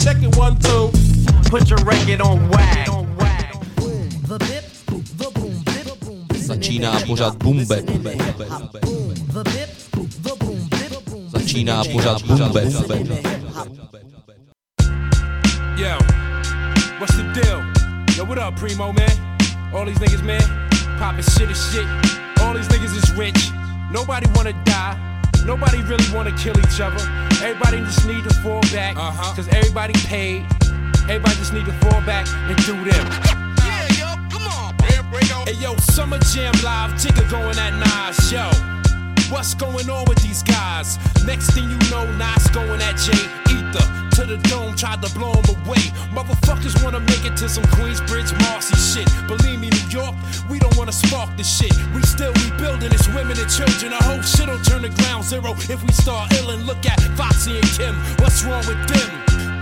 Check it one, two. Put your record on wag. The bop the boom dip the boom Začíná pořád bumbe. The bop the boom dip the boom Začíná pořád bumbe. Yo, what's the deal? Yo, what up, Primo, man? All these niggas, man, poppin' shit and shit. All these niggas is rich. Nobody wanna die. Nobody really wanna kill each other. Everybody just need to fall back. Uh-huh. Cause everybody paid. Everybody just need to fall back and do them. Yeah, yo, come on. Hey yo, Summer Jam Live, Jigga going at Nas, yo. What's going on with these guys? Next thing you know, Nas going at Jay Ether. To the dome, tried to blow him away. Motherfuckers wanna make it to some Queensbridge Marcy shit. Believe me, New York, we don't wanna spark this shit. We still rebuilding, it's women and children. The whole shit'll turn to ground zero if we start illin'. Look at Foxy and Kim, what's wrong with them?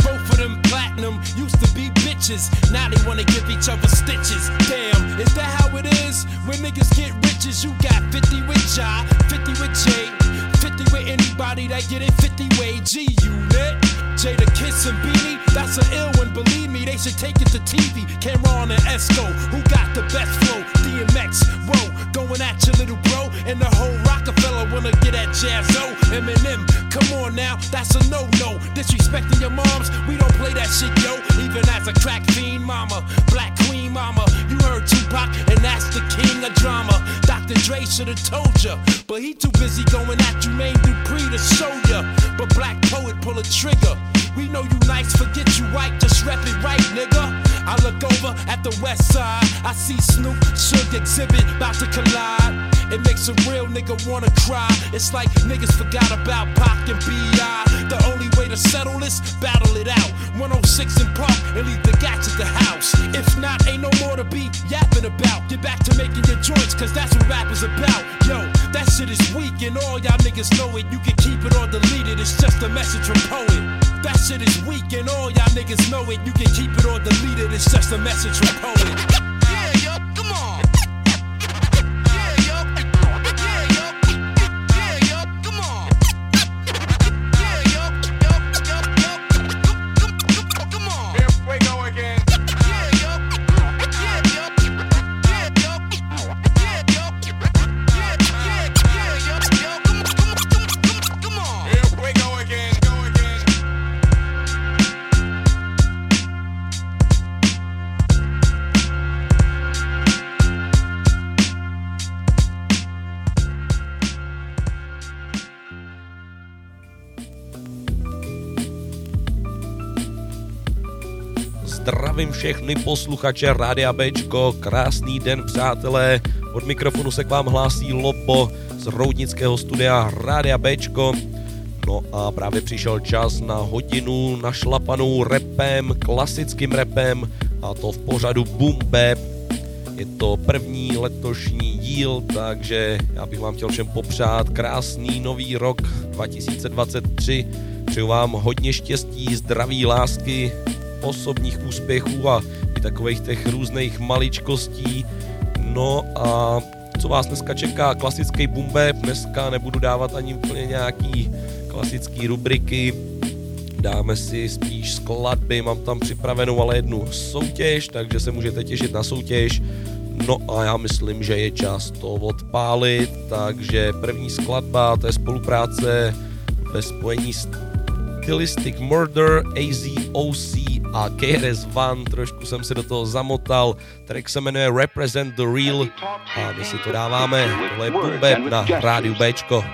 Both of them platinum used to be bitches. Now they wanna give each other stitches. Damn, is that how it is? When niggas get riches, you got 50 with Jai, 50 with Jay, 50 with anybody that get it 50 way G unit. Jadakiss and Beanie, that's an ill one, believe me, they should take it to TV. Cam'ron and Esco, who got the best flow? DMX, whoa, going at your little bro, and the whole Rockefeller wanna get at Jaz-O. Eminem, come on now, that's a no-no. Disrespecting your moms, we don't play that shit, yo. Even as a crack fiend mama, black queen mama, you heard Tupac, and that's the king of drama. Dr. Dre should've told ya, but he too busy going at you, Main Dupree to show ya. But Black Poet pull a trigger. We know you nice, forget you right, just rep it right, nigga. I look over at the west side, I see Snoop, Suge Xzibit, about to collide. It makes a real nigga wanna cry. It's like niggas forgot about Pac and B.I. The only way to settle this, battle it out. 106 in Park and leave the gats at the house. If not, ain't no more to be yapping about. Get back to making your joints, cause that's what rap is about. Yo, that shit is weak and all y'all niggas know it. You can keep it or delete it, it's just a message from Poet. That shit is weak and all y'all niggas know it. You can keep it or delete it, it's just a message from Poet. Všechny posluchače Rádia Bčko, krásný den přátelé, od mikrofonu se k vám hlásí Lopo z Roudnického studia Rádia Bčko. No a právě přišel čas na hodinu našlapanou repem, klasickým repem a to v pořadu Boom Bap. Je to první letošní díl, takže já bych vám chtěl všem popřát krásný nový rok 2023. Přeju vám hodně štěstí, zdraví, lásky, osobních úspěchů a i takových těch různých maličkostí. No a co vás dneska čeká, klasický bumbe, dneska nebudu dávat ani úplně nějaký klasický rubriky, dáme si spíš skladby, mám tam připravenou ale jednu soutěž, takže se můžete těšit na soutěž. No a já myslím, že je čas to odpálit, takže první skladba, to je spolupráce ve spojení Stylistic Murder, AZOC a KRS One, trošku jsem se do toho zamotal, track se jmenuje Represent the Real a my si to dáváme, tohle je Bap na rádiu Bčko.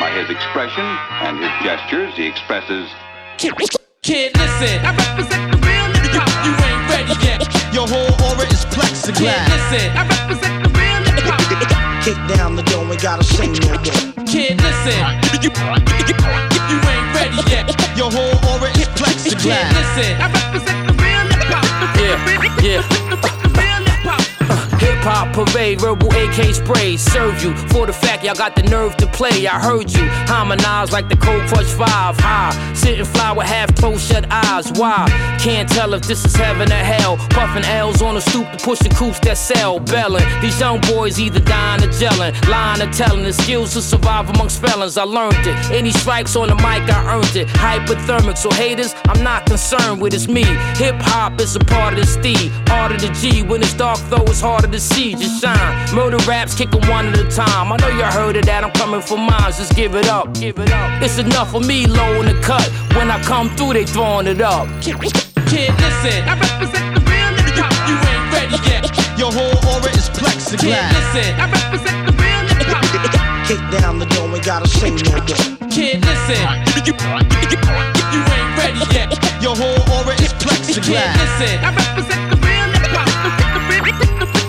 By his expression and his gestures, he expresses Kid, kid, listen. I represent the real hip hop. You ain't ready yet. Your whole aura is Kid, plexiglass. listen. I represent the real. Kick down the door, we gotta sing no more. Kid, listen. You, you ain't ready yet. Your whole aura is Kid, plexiglass. listen. I represent the real hip hop. Yeah, yeah. Hip hop parade, verbal AK spray, serve you for the fact y'all got the nerve to play. I heard you harmonize like the Cold Crush 5. High, sitting fly with half close shut eyes. Why? Can't tell if this is heaven or hell. Puffing L's on the stoop to push the coops that sell. Bellin'. These young boys either dying or gelling. Lying or telling. The skills to survive amongst felons. I learned it. Any strikes on the mic, I earned it. Hypothermic. So haters, I'm not concerned with. It's me. Hip hop is a part of the steed. Art of the G. When it's dark, though, it's harder to see. Just shine. Murder raps, kicking one at a time. I know you heard of that. I'm coming for mine. Just give it up. Give it up. It's enough for me, low in the cut. When I come through, they throwing it up. Kid, listen, I represent the real hip hop. You ain't ready yet. Your whole aura is plexiglass. Kid, listen, I represent the real hip hop. Kick down the door, ain't gotta say no more. Kid, listen, you, ain't ready yet. Your whole aura is plexiglass. Kid, listen, I represent the real hip hop.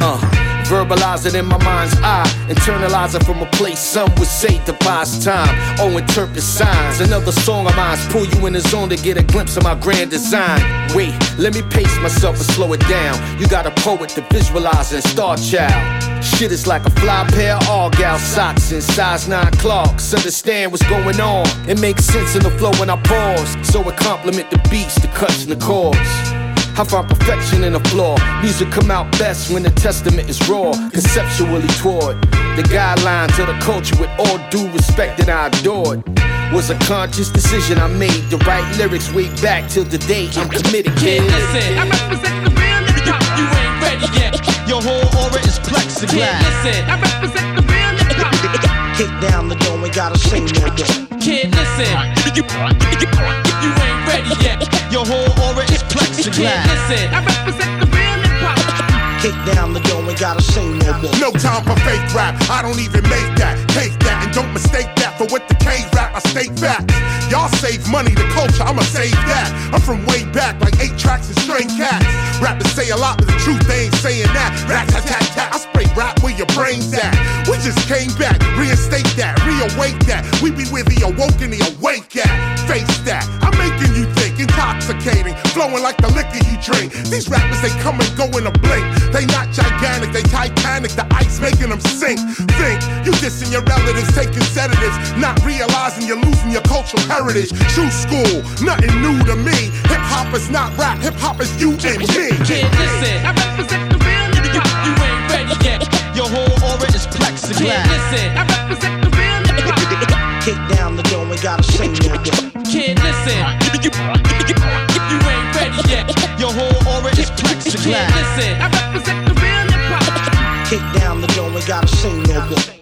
Uh, verbalize it in my mind's eye. Internalize it from a place some would say defies time. Oh, interpret signs. Another song of mine's pull you in the zone to get a glimpse of my grand design. Wait, let me pace myself and slow it down. You got a poet to visualize and star child. Shit is like a fly pair of Argyle socks and size 9 clocks. Understand what's going on. It makes sense in the flow when I pause. So it complement the beats, the cuts, and the chords. I find perfection in a flaw. Music come out best when the testament is raw, conceptually toward the guidelines of the culture with all due respect that I adored. Was a conscious decision I made to write lyrics way back till the day I'm committed, Kid, listen, I represent the real hip hop. You ain't ready yet. Your whole aura is plexiglass. Kid, listen, I represent the real. Kick down the door, ain't gotta say no more. Kid, listen, you, you ain't ready yet. Your whole aura is Kid, plexiglass. listen, I represent the real hip hop. Kick down the door, ain't gotta say no more. No time for fake rap. I don't even make that. Take that and don't mistake that for what the K rap. I state facts. Y'all save money, the culture, I'ma save that. I'm from way back, like eight tracks and straight cats. Rappers say a lot, but the truth they ain't saying that. Rat tat tat tat. I spray rap where your brains at. We just came back, reinstate that, reawake that. We be where the awoke and the awake at. Face that. I'm making you intoxicating, flowing like the liquor you drink. These rappers they come and go in a blink. They not gigantic, they Titanic. The ice making them sink. Think you dissing your relatives, taking sedatives, not realizing you're losing your cultural heritage. True school, nothing new to me. Hip hop is not rap, hip hop is you and me. Kid, listen, I represent the real hip hop. You ain't ready yet. Your whole aura is Kid, plexiglass. listen, I represent the real hip hop. Kick down the door, ain't gotta say no more. Kid, listen, you, you ain't ready yet. Your whole aura is Kid, plexiglass. listen, I represent the real hip hop. Kick down the door, ain't gotta say no more.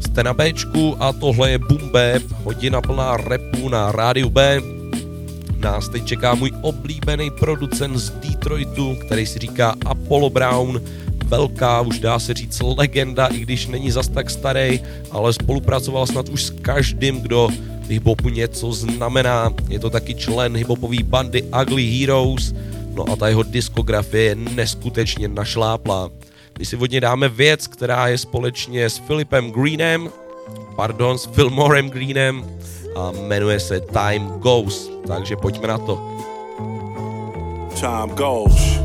Jste na Bčku a tohle je Boom Bap, hodina plná repu na rádiu B. Nás teď čeká můj oblíbený producent z Detroitu, který si říká Apollo Brown. Velká, už dá se říct legenda, i když není zas tak starý, ale spolupracoval snad už s každým, kdo v hiphopu něco znamená. Je to taky člen hiphopové bandy Ugly Heroes, no a ta jeho diskografie je neskutečně našláplá. My si od něj dáme věc, která je společně s Filipem Greenem, pardon, s Fillmorem Greenem a jmenuje se Time Goes, takže pojďme na to. Time goes.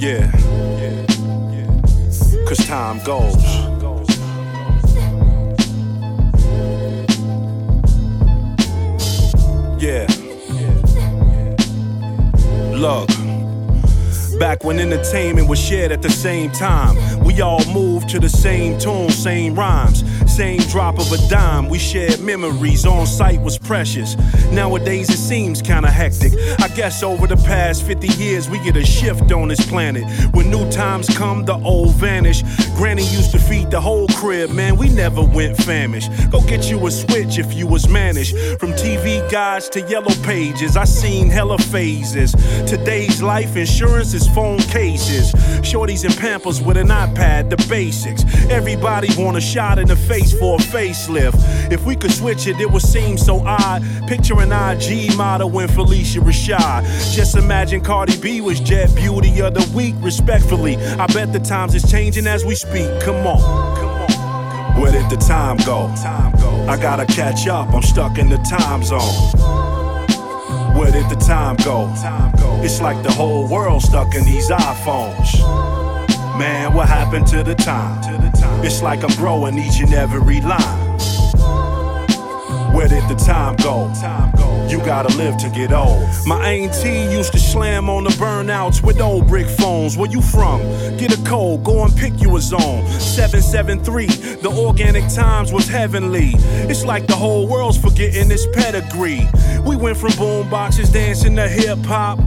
Yeah. Cause time goes. Yeah. Look. Back when entertainment was shared at the same time, we all moved to the same tune, same rhymes, same drop of a dime. We shared memories, on site was precious. Nowadays it seems kinda hectic. I guess over the past 50 years we get a shift on this planet. When new times come, the old vanish. Granny used to feed the whole crib, man. We never went famished. Go get you a switch if you was managed. From TV guides to yellow pages, I seen hella phases. Today's life insurance is phone cases. Shorties and pampers with an iPad, the basics. Everybody want a shot in the face for a facelift. If we could switch it, it would seem so odd. Picture an IG model when Phylicia Rashad. Just imagine Cardi B was Jet Beauty of the Week, respectfully. I bet the times is changing as we speak. Come on. Where did the time go? I gotta catch up, I'm stuck in the time zone. Where did the time go? It's like the whole world stuck in these iPhones. Man, what happened to the time? It's like I'm growing each and every line. Where did the time go? You gotta live to get old. My auntie used to slam on the burnouts with old brick phones. Where you from? Get a code, go and pick you a zone. 773, the organic times was heavenly. It's like the whole world's forgetting its pedigree. We went from boom boxes dancing to hip hop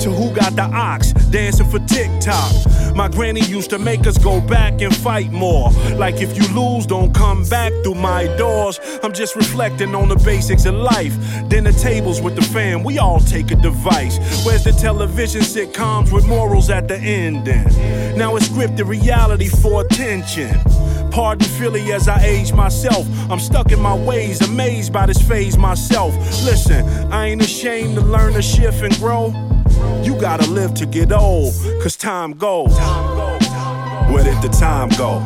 to who got the ox dancing for TikTok. My granny used to make us go back and fight more. Like if you lose, don't come back through my doors. I'm just reflecting on the basics of life. Then Dinner tables with the fam, we all take a device. Where's the television sitcoms with morals at the ending? Now it's scripted reality for attention. Pardon Philly as I age myself. I'm stuck in my ways, amazed by this phase myself. Listen, I ain't ashamed to learn to shift and grow. You gotta live to get old, cause time goes. Where did the time go?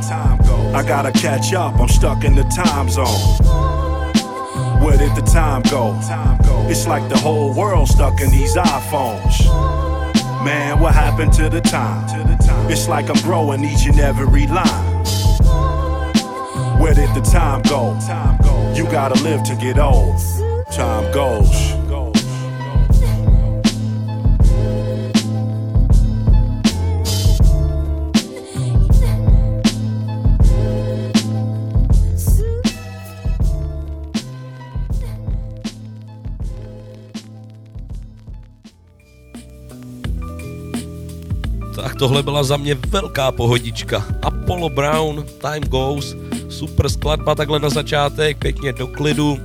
I gotta catch up, I'm stuck in the time zone. Where did the time go? It's like the whole world stuck in these iPhones. Man, what happened to the time? It's like I'm growing each and every line. Where did the time go? You gotta live to get old. Time goes. Tohle byla za mě velká pohodička. Apollo Brown, Time Goes, super skladba takhle na začátek, pěkně do klidu.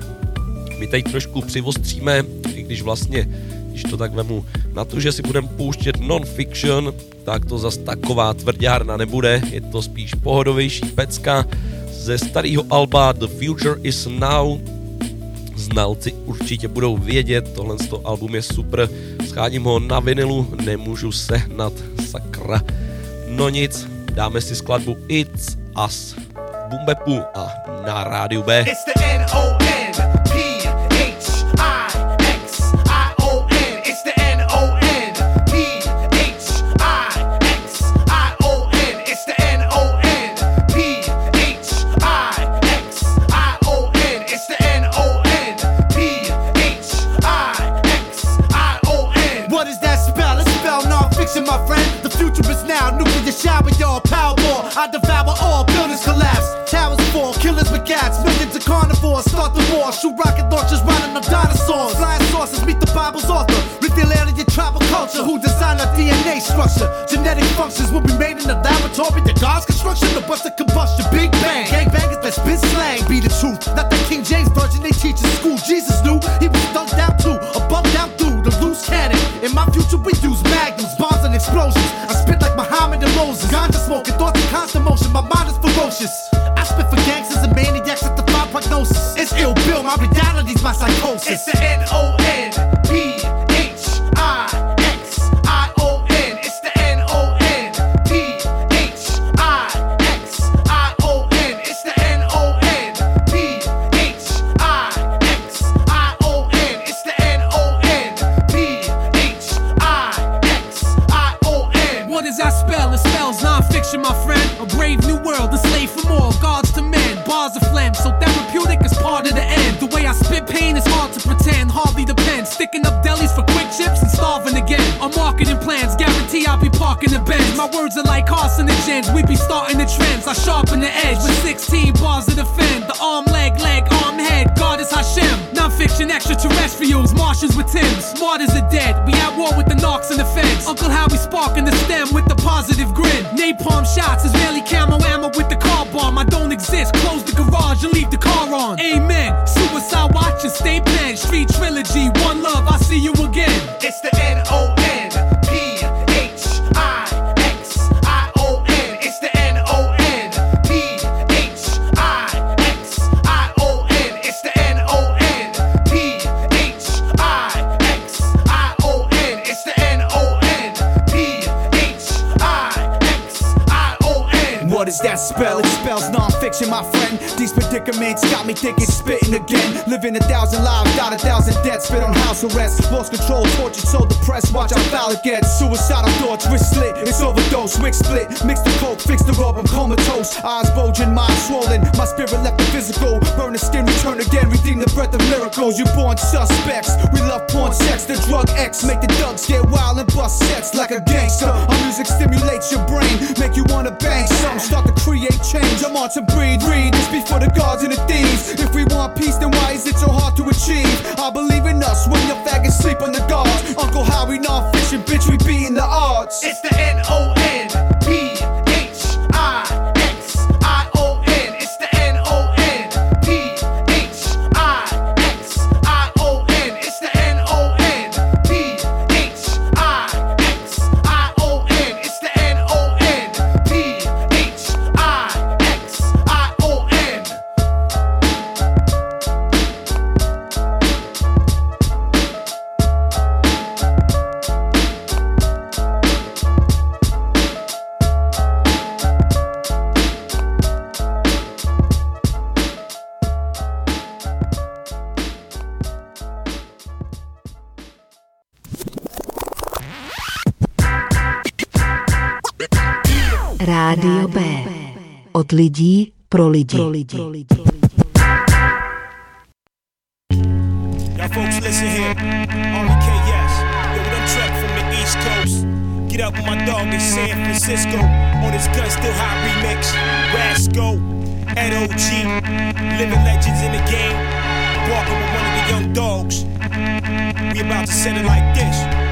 My teď trošku přivostříme, i když vlastně, když to tak vemu, na to, že si budeme pouštět non-fiction, tak to zas taková tvrdárna nebude, je to spíš pohodovější pecka ze starého alba The Future is Now, znalci určitě budou vědět, tohle to album je super, schádím ho na vinilu, nemůžu sehnat, sakra. No nic, dáme si skladbu It's Us, Bumbepu a na rádiu B. It's the N-O-N-P-H-I-X-I-O-N. In the bars of phlegm. So therapeutic is part of the end. The way I spit pain is hard to pretend, hardly Sticking up delis for quick chips and starving again. On marketing plans, guarantee I'll be parking the Benz. My words are like carcinogens, we be starting the trends. I sharpen the edge with 16 bars to defend. The arm, leg, leg, arm, head. God is Hashem. Non Phixion extraterrestrials, Martians with Tims. Martyrs are dead. We at war with the knocks and the feds. Uncle Howie sparking the stem with the positive grin. Napalm shots, Israeli camo ammo with the car bomb. I don't exist. Close the garage and leave the car on. Amen. Suicide watch and stay pen. Street trilogy. One love. I see you again. It's the N-O-N-P-H-I-X-I-O-N. It's the N-O-N-P-H-I-X-I-O-N. It's the N-O-N-P-H-I-X-I-O-N. It's the N-O-N-P-H-I-X-I-O-N. What does that spell? It spells Non Phixion, my friend. These predicaments got me thinking, spitting again. Living a thousand lives, died a thousand deaths. Spit on house arrest, lost control, tortured, so depressed. Watch how foul it gets. Suicidal thoughts, wrist slit, it's overdose, wick split. Mix the coke, fix the rub, I'm comatose. Eyes bulging, mind swollen. My spirit left the physical. Burn the skin, return again, redeem the breath of miracles. You born suspects. We love porn, sex, the drug X. Make the ducks get wild and bust sets like a gangster. Our music stimulates your brain, make you wanna bang some. Start to create change. I'm on to breed, read this before the and the thieves. If we want peace, then why is it so hard to achieve? I believe in us when your faggots sleep on the guards. Uncle Howie, not fishing, bitch, we beating the odds. It's the N O N Od lidí pro lidi. Y'all folks listen here. Only KS. Yo, what I'm Trek from the East Coast. Get up with my dog in San Francisco. On this gun still hot remix. Rasco. Ed OG. Living legends in the game. Walking with one of the young dogs. We about to set it like this.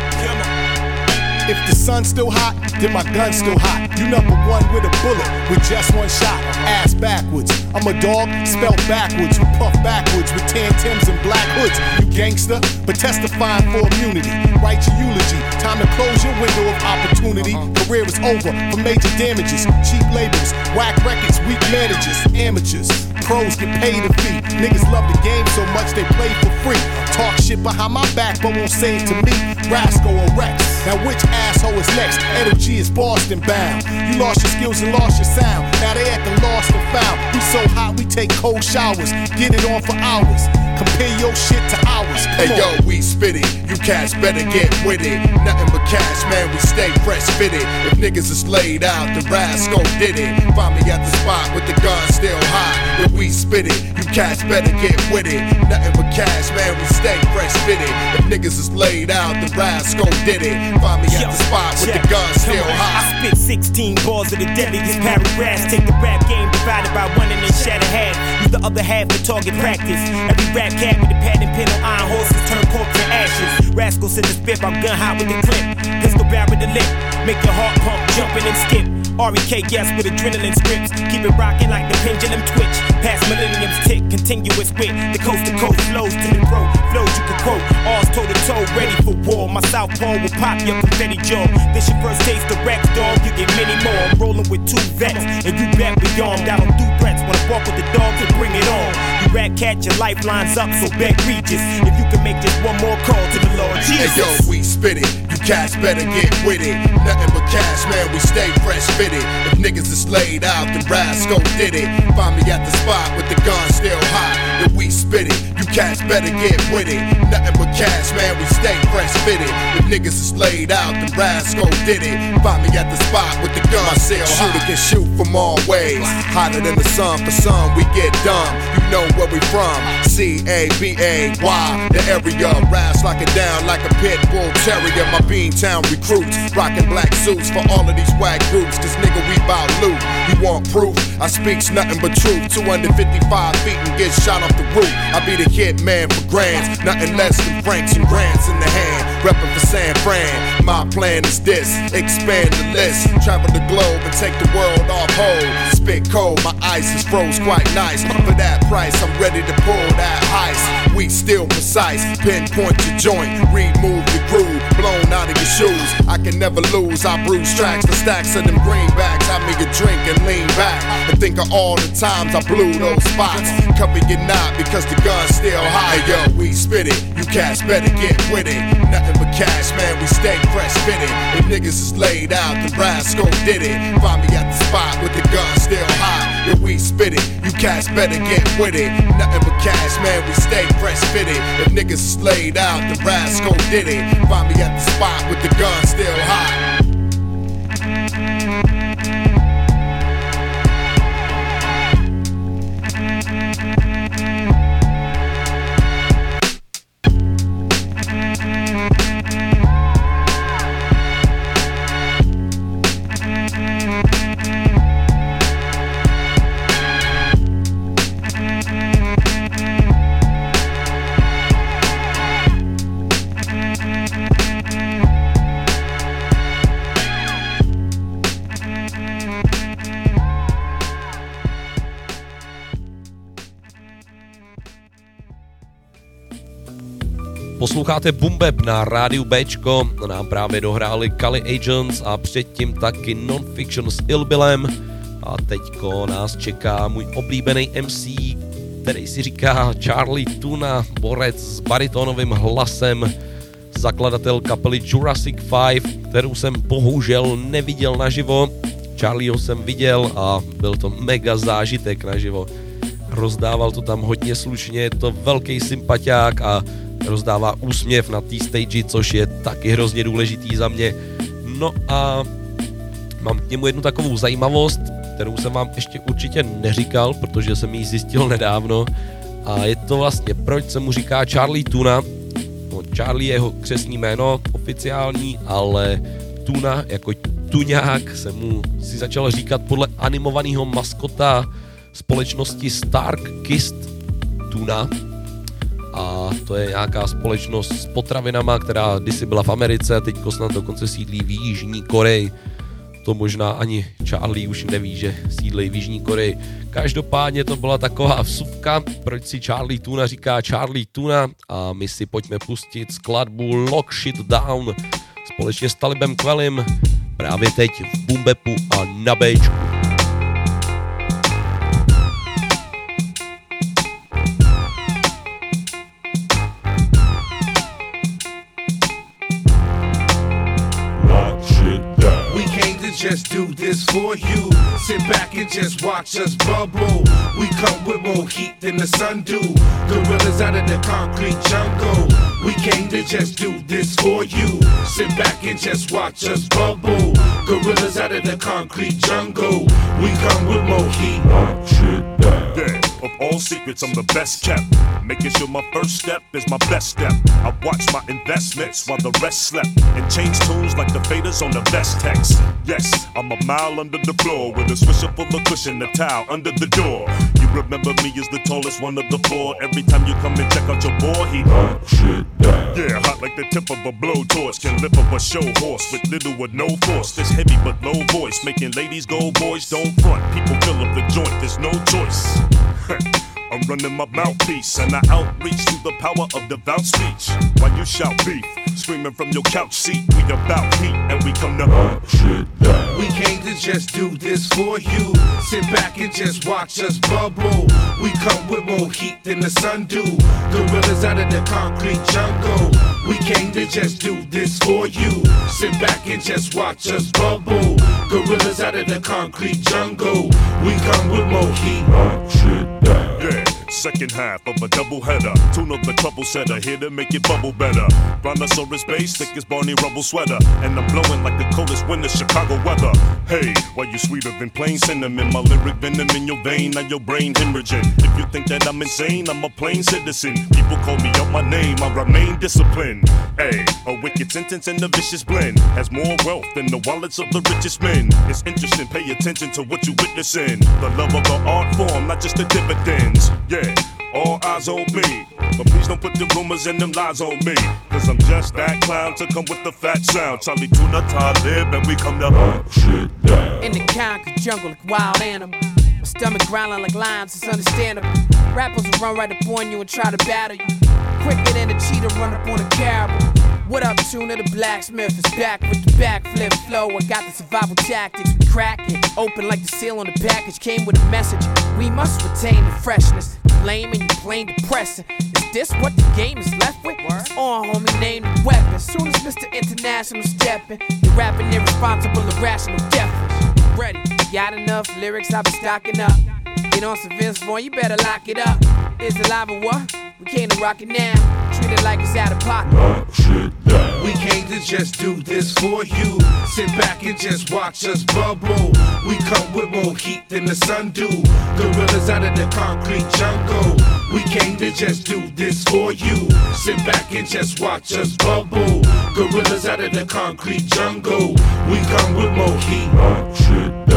If the sun's still hot, then my gun's still hot. You number one with a bullet with just one shot. Ass backwards. I'm a dog spelled backwards who puff backwards with tan Tims and black hoods. You gangster, but testifying for immunity. Write your eulogy. Time to close your window of opportunity. Uh-huh. Career is over for major damages. Cheap labels, whack records, weak managers, amateurs. Pros get paid a fee. Niggas love the game so much they play for free. Talk shit behind my back, but won't say it to me. Rascal or Rex. Now which asshole is next? Energy is Boston bound. You lost your skills and lost your sound. Now they at the lost and found. We so hot we take cold showers. Get it on for hours. Compare your shit to ours. Hey yo, we spit it. You cats better get with it. Nothing but cash, man. We stay fresh fitted. If niggas is laid out, the rascal did it. Find me at the spot with the gun still high. If we spit it, you cats better get with it. Nothing but cash, man. We stay fresh fitted. If niggas is laid out, the rascal did it. Find me at the spot with the gun still high. I spit 16 balls of the deadliest paragraphs. Take the rap game divided by one and then shatter half. Use the other half for target practice. Every rap cat with a pad and pen on iron horses turn corpse to ashes. Rascals in the spit, I'm gun hot with the clip. Pistol barrel with the lip. Make your heart pump, jumping and skip. REK yes with adrenaline scripts. Keep it rocking like the pendulum twitch. Past millenniums tick, continuous wit. The coast to coast flows to the throat. Flows you can quote. All's toe to toe, ready for war. My south pole will pop your confetti jaw. This your first taste of Rex, dog. You get many more. I'm rolling with two vets, and you back with armed. I don't do threats. Wanna walk with the dog to bring it on. You rat cat, your lifelines up, so beg Regis. If you can make just one more call to the Lord Jesus. Hey yo, we spit it. Cats better get with it. Nothing but cash, man. We stay fresh fitted. If niggas is laid out, the rascal did it. Find me at the spot with the gun still hot. If we spit it, you cats better get with it. Nothing but cash, man. We stay fresh fitted. If niggas is laid out, the rascal did it. Find me at the spot with the gun still hot. Shooter can shoot from all ways. Hotter than the sun. For some, we get dumb. You know where we from. C A B A Y. The area. Rise like it down like a pit bull terrier. My Beantown recruits. Rocking black suits for all of these whack groups. Cause nigga, we bout loot. You want proof? I speaks nothing but truth. 255 feet and get shot off the roof. I be the hit man for grants. Nothing less than francs and grants in the hand. Reppin' for San Fran. My plan is this. Expand the list. Travel the globe and take the world off hold. Spit cold. My ice is froze quite nice. For that price, I'm ready to pull that heist. We still precise. Pinpoint your joint. Remove your groove. Blown out of your shoes. I can never lose. I bruise tracks for stacks of them greenbacks. Have me a drink and lean back. And think of all the times I blew those spots. Cover your knot because the gun's still high. Yo, we spit it. You cats better get with it. Nothing Nothing but cash, man, we stay fresh fitted. If niggas is laid out, the rascal did it. Find me at the spot with the gun still hot. If we spit it, you cash better get with it. Nothing but cash, man, we stay fresh fitted. If niggas is laid out, the rascal did it. Find me at the spot with the gun still hot. Posloucháte Bumbeb na rádiu Bčko, nám právě dohráli Kali Agents a předtím taky Nonfiction s Ilbilem a teďko nás čeká můj oblíbený MC, který si říká Charlie Tuna, borec s baritonovým hlasem, zakladatel kapely Jurassic 5, kterou jsem bohužel neviděl naživo. Charlieho jsem viděl a byl to mega zážitek naživo. Rozdával to tam hodně slušně, je to velký sympatiák a rozdává úsměv na té stage, což je taky hrozně důležitý za mě. No a mám k němu jednu takovou zajímavost, kterou jsem vám ještě určitě neříkal, protože jsem ji zjistil nedávno. A je to vlastně, proč se mu říká Charlie Tuna. No, Charlie je jeho křesní jméno oficiální, ale Tuna jako tuňák se mu si začal říkat podle animovaného maskota společnosti Stark Kist Tuna, a to je nějaká společnost s potravinama, která kdysi byla v Americe, teď snad dokonce sídlí v Jižní Koreji. To možná ani Charlie už neví, že sídlí v Jižní Koreji. Každopádně to byla taková vsuvka, proč si Charlie Tuna říká Charlie Tuna a my si pojďme pustit skladbu Lock Shit Down společně s Talibem Quellim právě teď v Bumbepu a na Bčku. Just do this for you. Sit back and just watch us bubble. We come with more heat than the sun do. Gorillas out of the concrete jungle. We came to just do this for you. Sit back and just watch us bubble. Gorillas out of the concrete jungle. We come with more heat. Watch Yeah, of all secrets, I'm the best kept. Making sure my first step is my best step. I watch my investments while the rest slept. And change tunes like the faders on the best text. Yes, I'm a mile under the floor with a swisher full of cushion, a towel under the door. You remember me as the tallest one of the four. Every time you come and check out your boy, he shit down. Yeah, hot like the tip of a blowtorch. Can lift up a show horse with little or no force. This heavy but low voice, making ladies go, boys don't front. People fill up the joint, there's no choice. I'm running my mouthpiece and I outreach to the power of devout speech. While you shout beef, screaming from your couch seat, we about heat and we come to hunt shit down. We came to just do this for you. Sit back and just watch us bubble. We come with more heat than the sun do. Gorillas out of the concrete jungle. We came to just do this for you. Sit back and just watch us bubble. Gorillas out of the concrete jungle. We come with more heat. Shit down. Yeah. Second half of a double header. Tune up the trouble setter, here to make it bubble better. Brontosaurus base, thick as Barney Rubble sweater. And I'm blowing like the coldest winter Chicago weather. Hey, why you sweeter than plain cinnamon? My lyric venom in your vein, now your brain hemorrhaging. If you think that I'm insane, I'm a plain citizen. People call me out my name, I remain disciplined. Hey, a wicked sentence and a vicious blend. Has more wealth than the wallets of the richest men. It's interesting, pay attention to what you witnessing. The love of the art form, not just the dividends. Yeah, all eyes on me. But please don't put the rumors and them lies on me. Cause I'm just that clown to come with the fat sound. Chali 2na Talib, and we come to hunt shit down. In the concrete jungle like wild animal. My stomach growling like lions, it's understandable. Rappers will run right up on you and try to battle you. Quicker than a cheetah run up on a caribou. What up, Tuna? The blacksmith is back with the backflip flow. I got the survival tactics. We crack it open like the seal on the package. Came with a message. We must retain the freshness. Lame and you plain depressing. Is this what the game is left with? It's on, homie, name the weapon. Soon as Mr. International stepping, you're rapping irresponsible, irrational deafness. Ready? Got enough lyrics, I'll be stocking up. Get on some Vince Vaughn, you better lock it up. Is it live or what? We came to rock it now. Treat it like it's out of pocket. We came to just do this for you. Sit back and just watch us bubble. We come with more heat than the sun do. Gorillas out of the concrete jungle. We came to just do this for you. Sit back and just watch us bubble. Gorillas out of the concrete jungle. We come with more heat.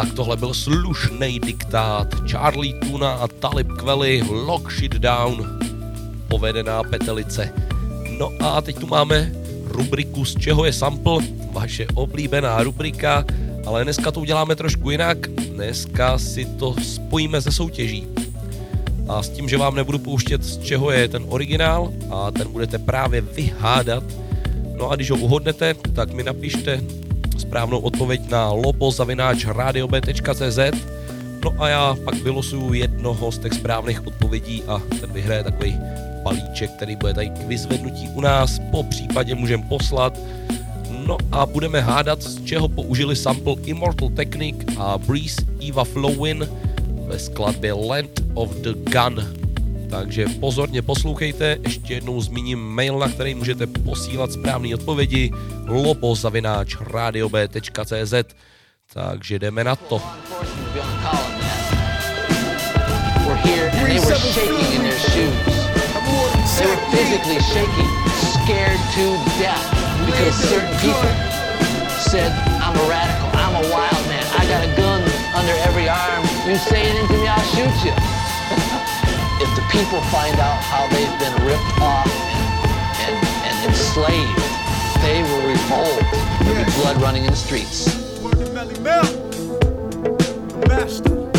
Tak tohle byl slušný diktát Charlie Tuna a Talib Kweli Lock Shit Down povedená petelice. No a teď tu máme rubriku Z čeho je sample, vaše oblíbená rubrika, ale dneska to uděláme trošku jinak. Dneska si to spojíme ze soutěží. A s tím, že vám nebudu pouštět, z čeho je ten originál a ten budete právě vyhádat. No a když ho uhodnete, tak mi napište správnou odpověď na lobo.radiob.cz No a já pak vylosuju jednoho z těch správných odpovědí a ten vyhraje takový balíček, který bude tady k vyzvednutí u nás, po případě můžeme poslat. No a budeme hádat, z čeho použili sample Immortal Technique a Breeze Eva Flowin ve skladbě Land of the Gun. Takže pozorně poslouchejte, ještě jednou zmíním mail, na který můžete posílat správné odpovědi lobozavináč radiob.cz Takže jdeme na to. said, I'm a radical, I'm a wild man, I got a gun under every arm. You say anything to me, I'll shoot you. People find out how they've been ripped off and, and, and enslaved, they will revolt. There'll be blood running in the streets.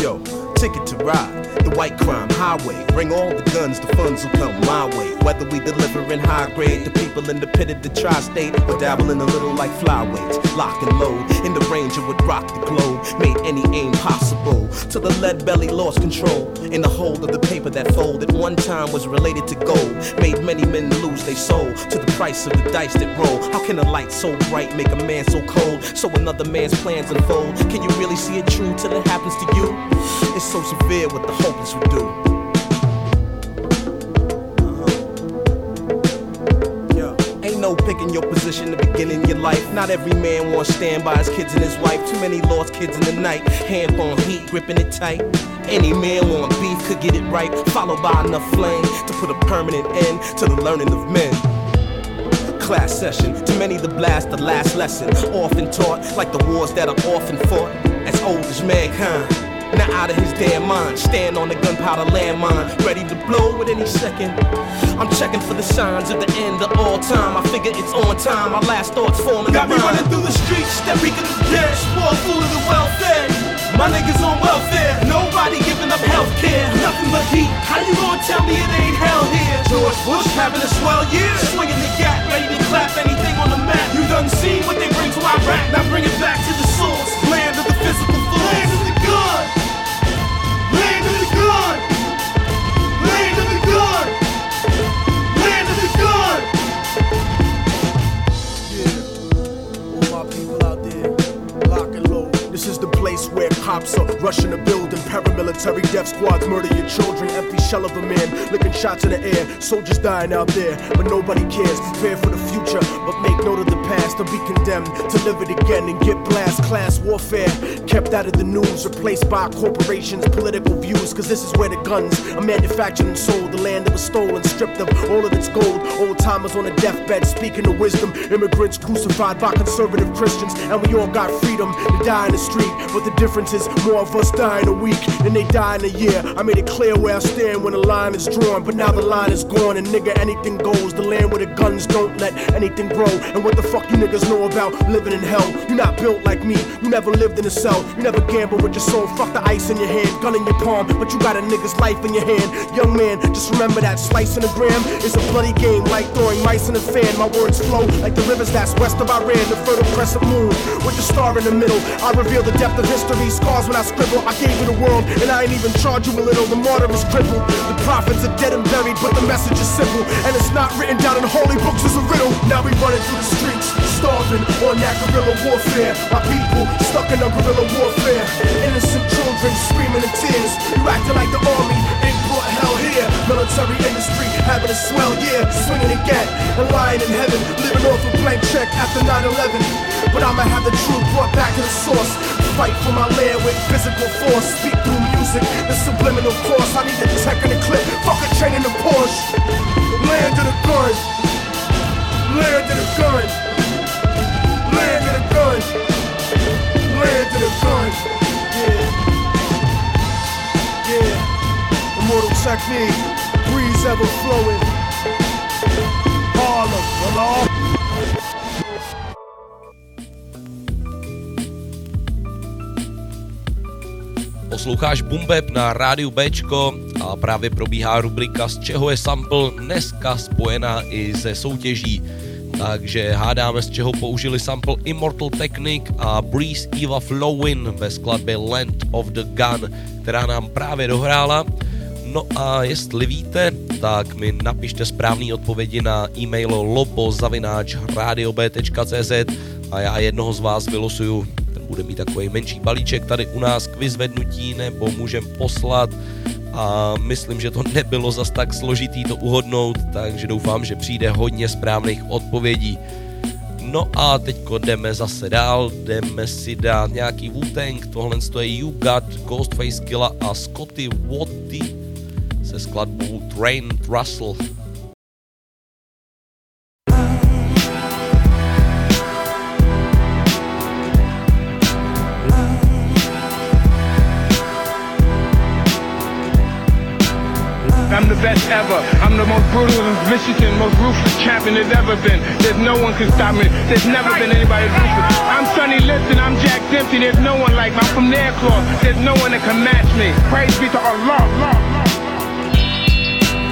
Yo, ticket to ride. The white crime highway. Bring all the guns, the funds will come my way. Whether we deliver in high grade to people in the pit of the tri-state or dabbling a little like flyweights. Lock and load in the range it would rock the globe. Made any aim possible. Till the lead belly lost control. In the hold of the paper that folded one time was related to gold. Made many men lose their soul to the price of the dice that roll. How can a light so bright make a man so cold? So another man's plans unfold. Can you really see it true till it happens to you? It's so severe with the hopeless would do. Uh-huh. Ain't no picking your position to begin in your life. Not every man wants to stand by his kids and his wife. Too many lost kids in the night. Hand on heat, gripping it tight. Any man want beef could get it right. Followed by enough flame to put a permanent end to the learning of men class session. To many, the blast, the last lesson. Often taught like the wars that are often fought. As old as mankind. Not out of his damn mind. Stand on the gunpowder landmine. Ready to blow at any second. I'm checking for the signs of the end of all time. I figure it's on time. My last thoughts forming. Got me running through the streets, that reeking of dead, spoiled full of the welfare. My niggas on welfare, nobody giving up health care. Nothing but heat. How you gonna tell me it ain't hell here? George Bush having a swell year, swinging the gap, ready to clap anything on the map. You done seen what they bring to Iraq, now bring it back to the source, land of the physical force. Land where cops are rushing a building. Paramilitary death squads murder your children. Empty shell of a man, licking shots in the air. Soldiers dying out there, but nobody cares. Prepare for the future, but make note of the past. Or be condemned to live it again and get blast. Class warfare kept out of the news, replaced by corporations, political views. Cause this is where the guns are manufactured and sold. The land that was stolen, stripped of all of its gold. Old timers on a deathbed, speaking of wisdom. Immigrants crucified by conservative Christians, and we all got freedom to die in the street. But the difference is more of us die in a week than they die in a year. I made it clear where I stand when the line is drawn, but now the line is gone, and nigga, anything goes. The land where the guns don't let anything grow. And what the fuck you niggas know about living in hell? You're not built like me, you never lived in a cell. You never gambled with your soul. Fuck the ice in your hand, gun in your palm, but you got a nigga's life in your hand. Young man, just remember that slice in a gram is a bloody game, like throwing mice in a fan. My words flow like the rivers that's west of Iran, the fertile crescent moon with the star in the middle. I reveal the depth of history, scars when I scribble. I gave you the world, and I ain't even charge you a little. The martyr is crippled. The prophets are dead and buried, but the message is simple, and it's not written down in holy books as a riddle. Now we running through the streets, starving on that guerrilla warfare. My people stuck in a guerrilla warfare. Innocent children screaming in tears. You acting like the army ain't brought hell here. Military industry having a swell year, swinging again and lying in heaven, living off a blank check after 9/11. But I'ma have the truth brought back to the source. Fight for my land with physical force. Speak through music, the subliminal course. I need the tech and the clip. Fuck a chain in the Porsche. Land of the gun. Land of the gun. Posloucháš Bumbeb na rádiu Bčko a právě probíhá rubrika z čeho je sample dneska spojená i se soutěží. Takže hádáme, z čeho použili sample Immortal Technic a Breeze Eva Flowin ve skladbě Land of the Gun, která nám právě dohrála. No a jestli víte, tak mi napište správný odpovědi na e-mail lobo.radiob.cz a já jednoho z vás vylosuju ten bude mít takový menší balíček tady u nás k vyzvednutí nebo můžem poslat a myslím, že to nebylo zas tak složitý to uhodnout, takže doufám, že přijde hodně správných odpovědí. No a teďko jdeme zase dál, jdeme si dát nějaký Wu-Tang, tohle je You Got, Ghostface Killa a Scotty Watty se skladbou Train Russell. Brutal vicious and most ruthless champion there's ever been. There's no one can stop me. There's never been anybody ruthless. I'm Sonny Liston. I'm Jack Dempsey. There's no one like me. I'm from Nairclaw. There's no one that can match me. Praise be to Allah. Allah.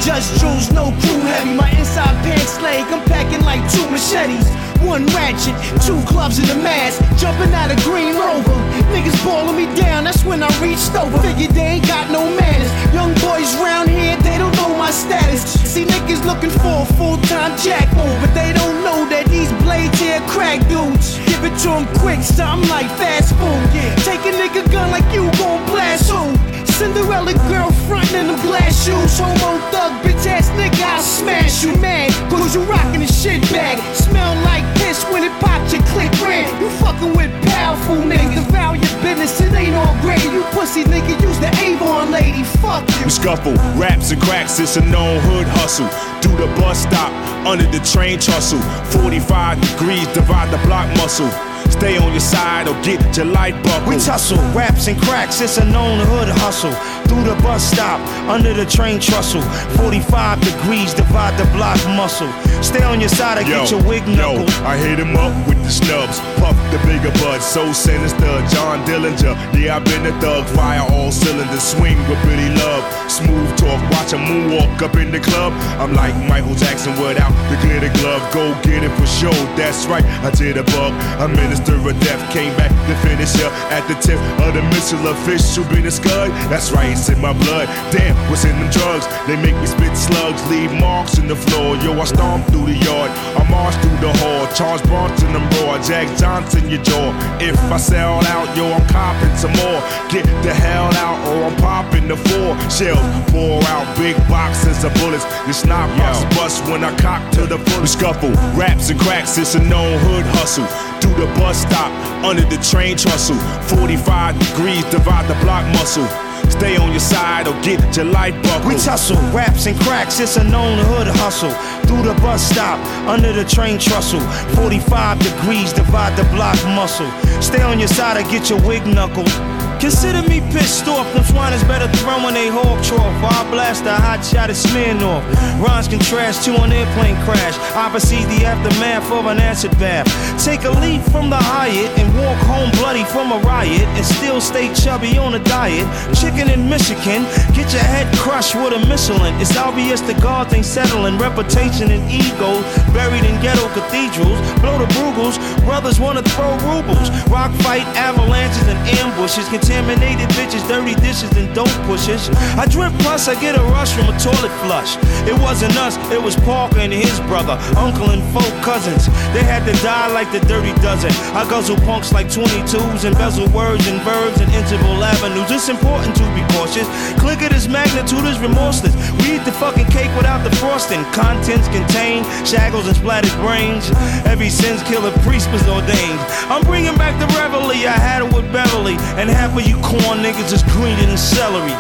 Just Jules, no crew heavy. My inside pants leg, I'm packing like two machetes. One ratchet, two clubs in the mask. Jumping out of Green Rover. Niggas balling me down, that's when I reached over. Figured they ain't got no manners. Young boys round here, they don't know my status. See niggas looking for a full-time jack move, but they don't know that these blades here crack dudes. Give it to them quick, something like fast food. Take a nigga gun like you gon' blast who? Cinderella girl frontin' in them glass shoes. Homo thug, bitch ass nigga, I'll smash you mad. Cause you rockin' the shit bag. Smell like piss when it pops your click red. You fucking with powerful niggas. Vow your business, it ain't all great. You pussy nigga, use the Avon lady. Fuck you. We scuffle, raps and cracks, it's a known hood hustle. Do the bus stop, under the train tussle. 45 degrees, divide the block muscle. Stay on your side or get your light buckled. We tussle, raps and cracks, it's a known hood hustle. Through the bus stop, under the train trestle. 45 degrees, divide the block muscle. Stay on your side or get your wig yo, knuckled. I hit him up with the snubs. Puff the bigger bud, so sinister. John Dillinger, yeah, I've been a thug. Fire all cylinders, swing with Billy Love. Smooth talk, watch a moonwalk up in the club. I'm like Michael Jackson without the glitter glove. Go get it for sure, that's right. I did a bug. A minister of death came back to finish her at the tip of the missile official been a scud. That's right, it's in my blood. Damn, what's in them drugs? They make me spit slugs, leave marks in the floor. Yo, I stomp through the yard. I march through the hall. Charles Bronson, raw. Jack Johnson, your jaw. If I sell out, yo, I'm copping some more. Get the hell out, or I'm popping the four shells. Pour out big boxes of bullets. The snot box bust when I cock to the full. We scuffle, raps and cracks. It's a known hood hustle. Through the bus stop, under the train tussle. 45 degrees, divide the block muscle. Stay on your side or get your light buckled. We tussle, raps and cracks, it's a known hood hustle. Through the bus stop, under the train trestle. 45 degrees, divide the block muscle. Stay on your side or get your wig knuckled. Consider me pissed off, them swine is better throwing they hawk trough. I blast a hot shot of smearing off. Rhymes can trash to an airplane crash. I perceive the aftermath of an acid bath. Take a leap from the Hyatt and walk home bloody from a riot and still stay chubby on a diet. Chicken in Michigan, get your head crushed with a Michelin. It's obvious the gods ain't settling. Reputation and ego buried in ghetto cathedrals. Blow the brugles, brothers wanna throw rubles. Rock fight, avalanches and ambushes. Contaminated bitches, dirty dishes and dope pushes. I drip plus I get a rush from a toilet flush. It wasn't us, it was Parker and his brother, uncle and folk cousins. They had to die like the dirty dozen. I guzzle punks like 22s, and embezzle words and verbs and interval avenues. It's important to be cautious. Click it as magnitude is remorseless. We eat the fucking cake without the frosting. Contents contain shackles and splattered brains. Every sin's Killah Priest was ordained. I'm bringing back the reveille. I had it with Beverly, and half of you corn niggas is greener than celery.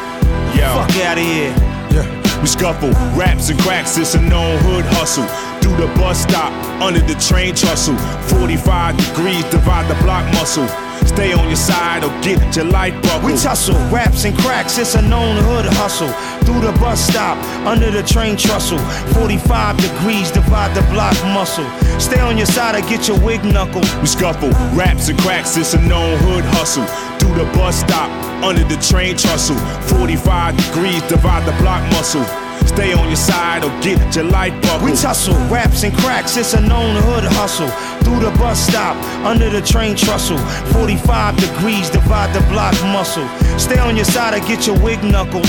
Fuck out of here. Yeah. We scuffle, raps and cracks, it's a known hood hustle. Through the bus stop, under the train tussle. 45 degrees, divide the block muscle. Stay on your side or get your life buckled. We tussle, raps and cracks, it's a known hood hustle. Through the bus stop, under the train trestle. 45 degrees, divide the block muscle. Stay on your side or get your wig knuckle. We scuffle, raps and cracks, it's a known hood hustle. Through the bus stop, under the train tussle. 45 degrees, divide the block muscle. Stay on your side or get your life buckled. We tussle, raps and cracks, it's a known hood hustle. Through the bus stop, under the train trestle. 45 degrees, divide the block muscle. Stay on your side or get your wig knuckle.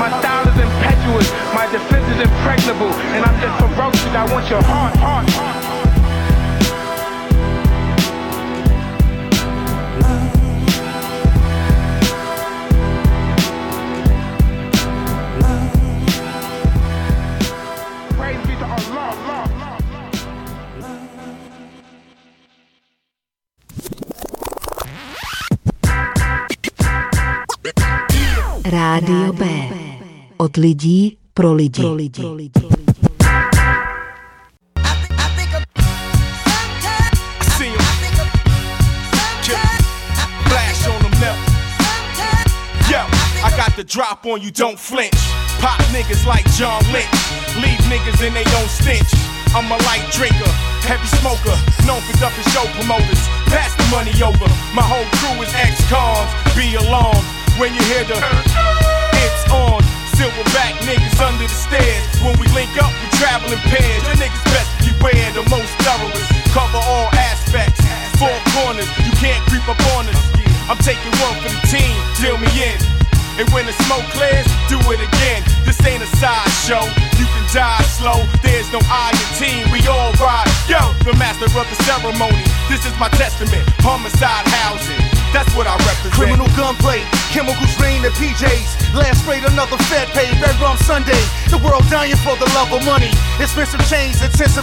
My style is impetuous, my defense is impregnable, and I'm just ferocious. I want your heart, heart, heart. Rádio B. Od lidí pro lidi. Pro lidi. See 'em. Flash on them now. Yo, I got the drop on you, don't flinch. Pop niggas like John Lynch. Leave niggas in they own stench. I'm a light drinker, heavy smoker, known for dumping show promoters. Pass the money over. My whole crew is ex-cons. Be alarmed when you hear the it's on. Silverback niggas under the stairs. When we link up, we travel in pairs. Your niggas best beware the most thoroughest. Cover all aspects. Four corners, you can't creep up on us. I'm taking one for the team, deal me in. And when the smoke clears, do it again. This ain't a sideshow. You can die slow. There's no I in team. We all ride. Yo, the master of the ceremony. This is my testament. Homicide housing. That's what I represent. Criminal gunplay, chemicals rain the PJs. Last sprayed another Fed pay, red rum Sunday. The world dying for the love of money. Expensive chains,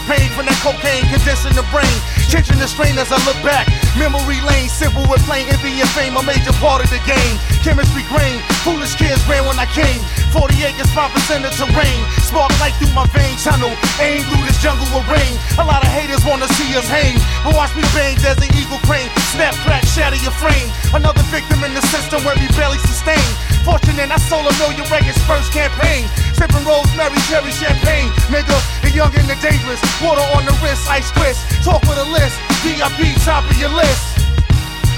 pain from that cocaine condensing the brain. Changing the strain as I look back. Memory lane, simple with plain envy and fame, a major part of the game. Chemistry grain, foolish kids ran when I came. 40 acres, 5% of terrain. Spark light through my vein tunnel. Aim through this jungle of rain. A lot of haters wanna see us hang. But watch me bang, there's an eagle crane. Snap, crack, shatter your frame. Another victim in the system where we barely sustain. Fortunate, I sold a million records first campaign. Sipping rosemary, cherry, champagne. Nigga, the young and the dangerous. Water on the wrist, ice twist. Talk with a list. VIP, top of your list.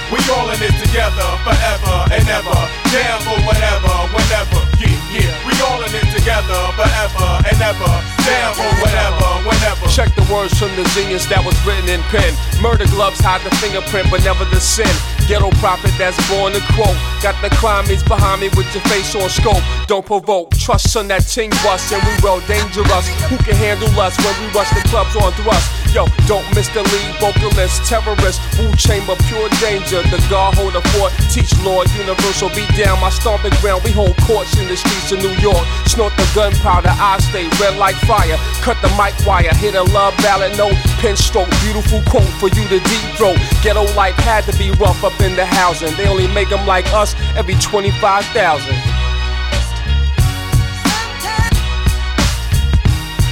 We all in it together forever and ever. Down for whatever, whenever. Yeah, yeah. We all in it together forever and ever. Down for whatever, whenever. Check the words from the genius that was written in pen. Murder gloves hide the fingerprint, but never the sin. Ghetto prophet that's born to quote. Got the climates behind me with your face on scope. Don't provoke. Trust on that ting bus, and we well dangerous. Who can handle us when we rush the clubs on thrust? Yo, don't miss the lead vocalist, terrorist, Wu chamber, pure danger. The God hold a fort, teach Lord, universal beat down my stomping ground. We hold courts in the streets of New York. Snort the gunpowder, I stay red like fire. Cut the mic wire, hit a love ballad, no pen stroke. Beautiful quote for you to deep throat. Ghetto life had to be rough up in the housing. They only make them like us every 25,000.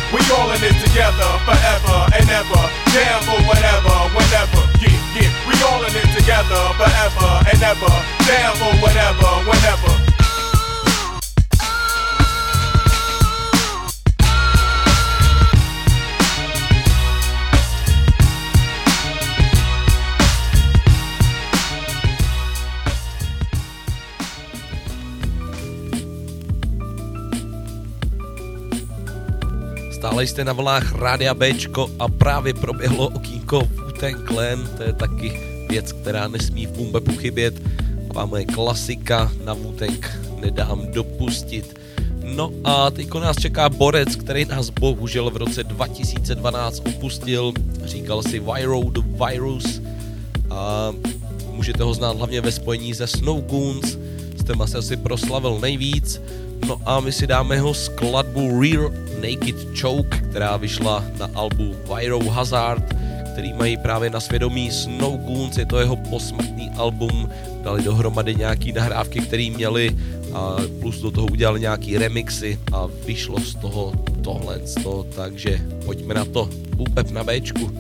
We all in this together forever and ever. Down for whatever, whenever. Yeah, it. We all in it together, forever and ever. Down for whatever, whenever. Stále jste na vlnách Rádia Bčko a právě proběhlo okýnko Wu-Tang Clan, to je taky věc, která nesmí v Bumbepu chybět. Taková moje klasika na Wu-Tang nedám dopustit. No a teďko nás čeká borec, který nás bohužel v roce 2012 opustil. Říkal si Viro the Virus a můžete ho znát hlavně ve spojení se Snow Goons, jste asi asi proslavil nejvíc. No a my si dáme jeho skladbu Real Naked Choke, která vyšla na albu Viro Hazard, který mají právě na svědomí Snow Goons, je to jeho posmrtný album, dali dohromady nějaký nahrávky, které měli a plus do toho udělali nějaký remixy a vyšlo z toho tohle, takže pojďme na to, Bupep na Bčku.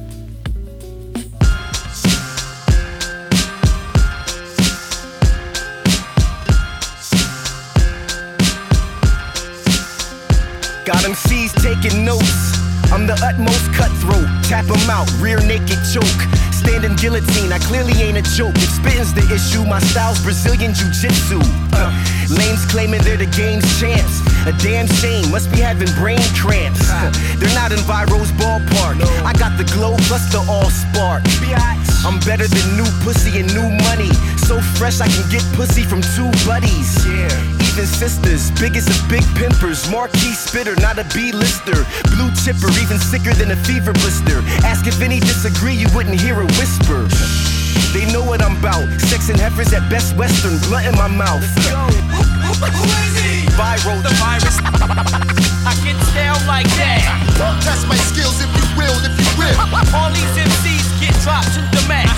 Got MCs taking notes. I'm the utmost cutthroat. Tap Tap 'em out, rear naked choke. Standing guillotine, I clearly ain't a joke. If spitting's the issue, my style's Brazilian Jiu Jitsu. Uh, lames claiming they're the game's champs. A damn shame, must be having brain cramps. Uh, they're not in Viro's ballpark. I got the glow plus the all spark. I'm better than new pussy and new money. So fresh I can get pussy from two buddies. Yeah. Even sisters, biggest of big pimpers. Marquee spitter, not a B-lister. Blue chipper, even sicker than a fever blister. Ask if any disagree, you wouldn't hear a whisper. They know what I'm about. Sex and heifers at best western, blunt in my mouth. Who is he? Viro, the virus. I get down like that. Test my skills if you will, if you will. All these MCs get dropped to the mat.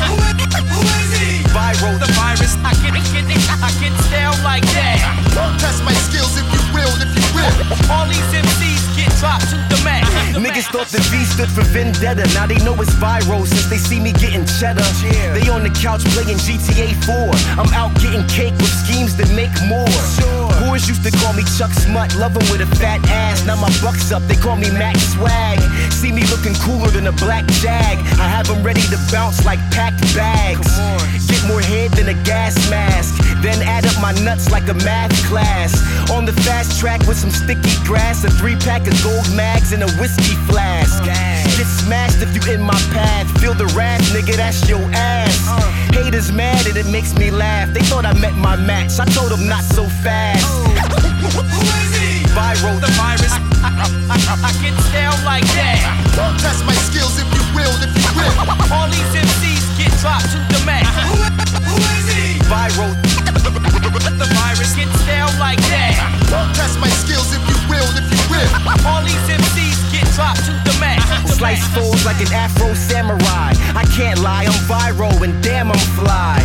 Viro, the virus. I get it, get it, I get down like that. Test my skills if you will, if you will. All these MCs get dropped to the mat. Niggas thought the V stood for vendetta. Now they know it's viral since they see me getting cheddar. They on the couch playing GTA 4. I'm out getting cake with schemes that make more. Boys used to call me Chuck Smut, love 'em with a fat ass. Now my buck's up, they call me Max Swag. See me looking cooler than a black jag. I have 'em ready to bounce like packed bags. Get more head than a gas mask. Then add up my nuts like a math class. On the fast track with some sticky grass, a three pack of gold mags, and a whiskey flask. Get smashed if you in my path. Feel the wrath, nigga, that's your ass. Haters mad and it makes me laugh. They thought I met my match. I told them not so fast. Viro, the virus. I, I, I, I get down like that. Test my skills if you will, if you will. All these MCs get dropped to the mat. Who, who is he? Viro. The virus gets down like that. Test my skills if you will, if you will. All these MCs get dropped to the mat. Uh-huh. Slice folds like an Afro samurai. I can't lie, I'm viral and damn I'm fly.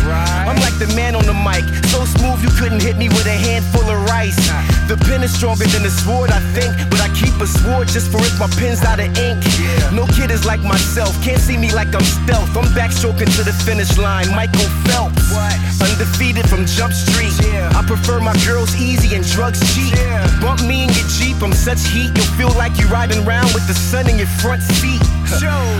I'm like the man on the mic, so smooth you couldn't hit me with a handful of rice. Uh-huh. The pen is stronger than the sword, I think, but I keep a sword just for if my pen's out of ink. No kid is like myself, can't see me like I'm stealth. I'm backstroking to the finish line, Michael Phelps. Undefeated from Jump Street. I prefer my girls easy and drugs cheap. Bump me in your Jeep, I'm such heat, you'll feel like you're riding around with the sun in your front seat.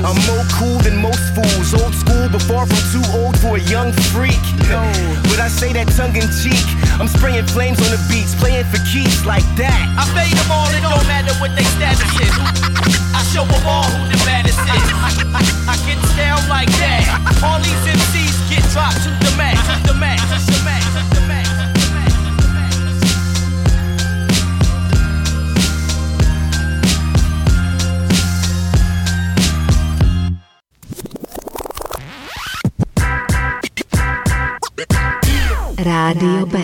I'm more cool than most fools, old school, but far from too old for a young freak. No. But I say that tongue in cheek. I'm spraying flames on the beats, playing for keeps like that. I fade them all, it don't matter what they status is. I show them all who the baddest is. I, I, I get down like that. All these MCs get dropped to the max, the max, the max, the max. Rádio B.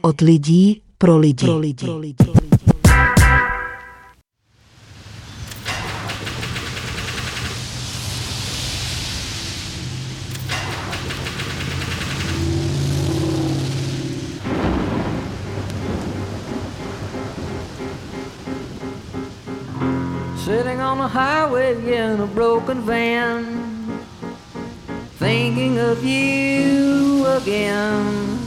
Od lidí pro lidi. Pro lidi. Sitting on the highway in a broken van. Thinking of you again.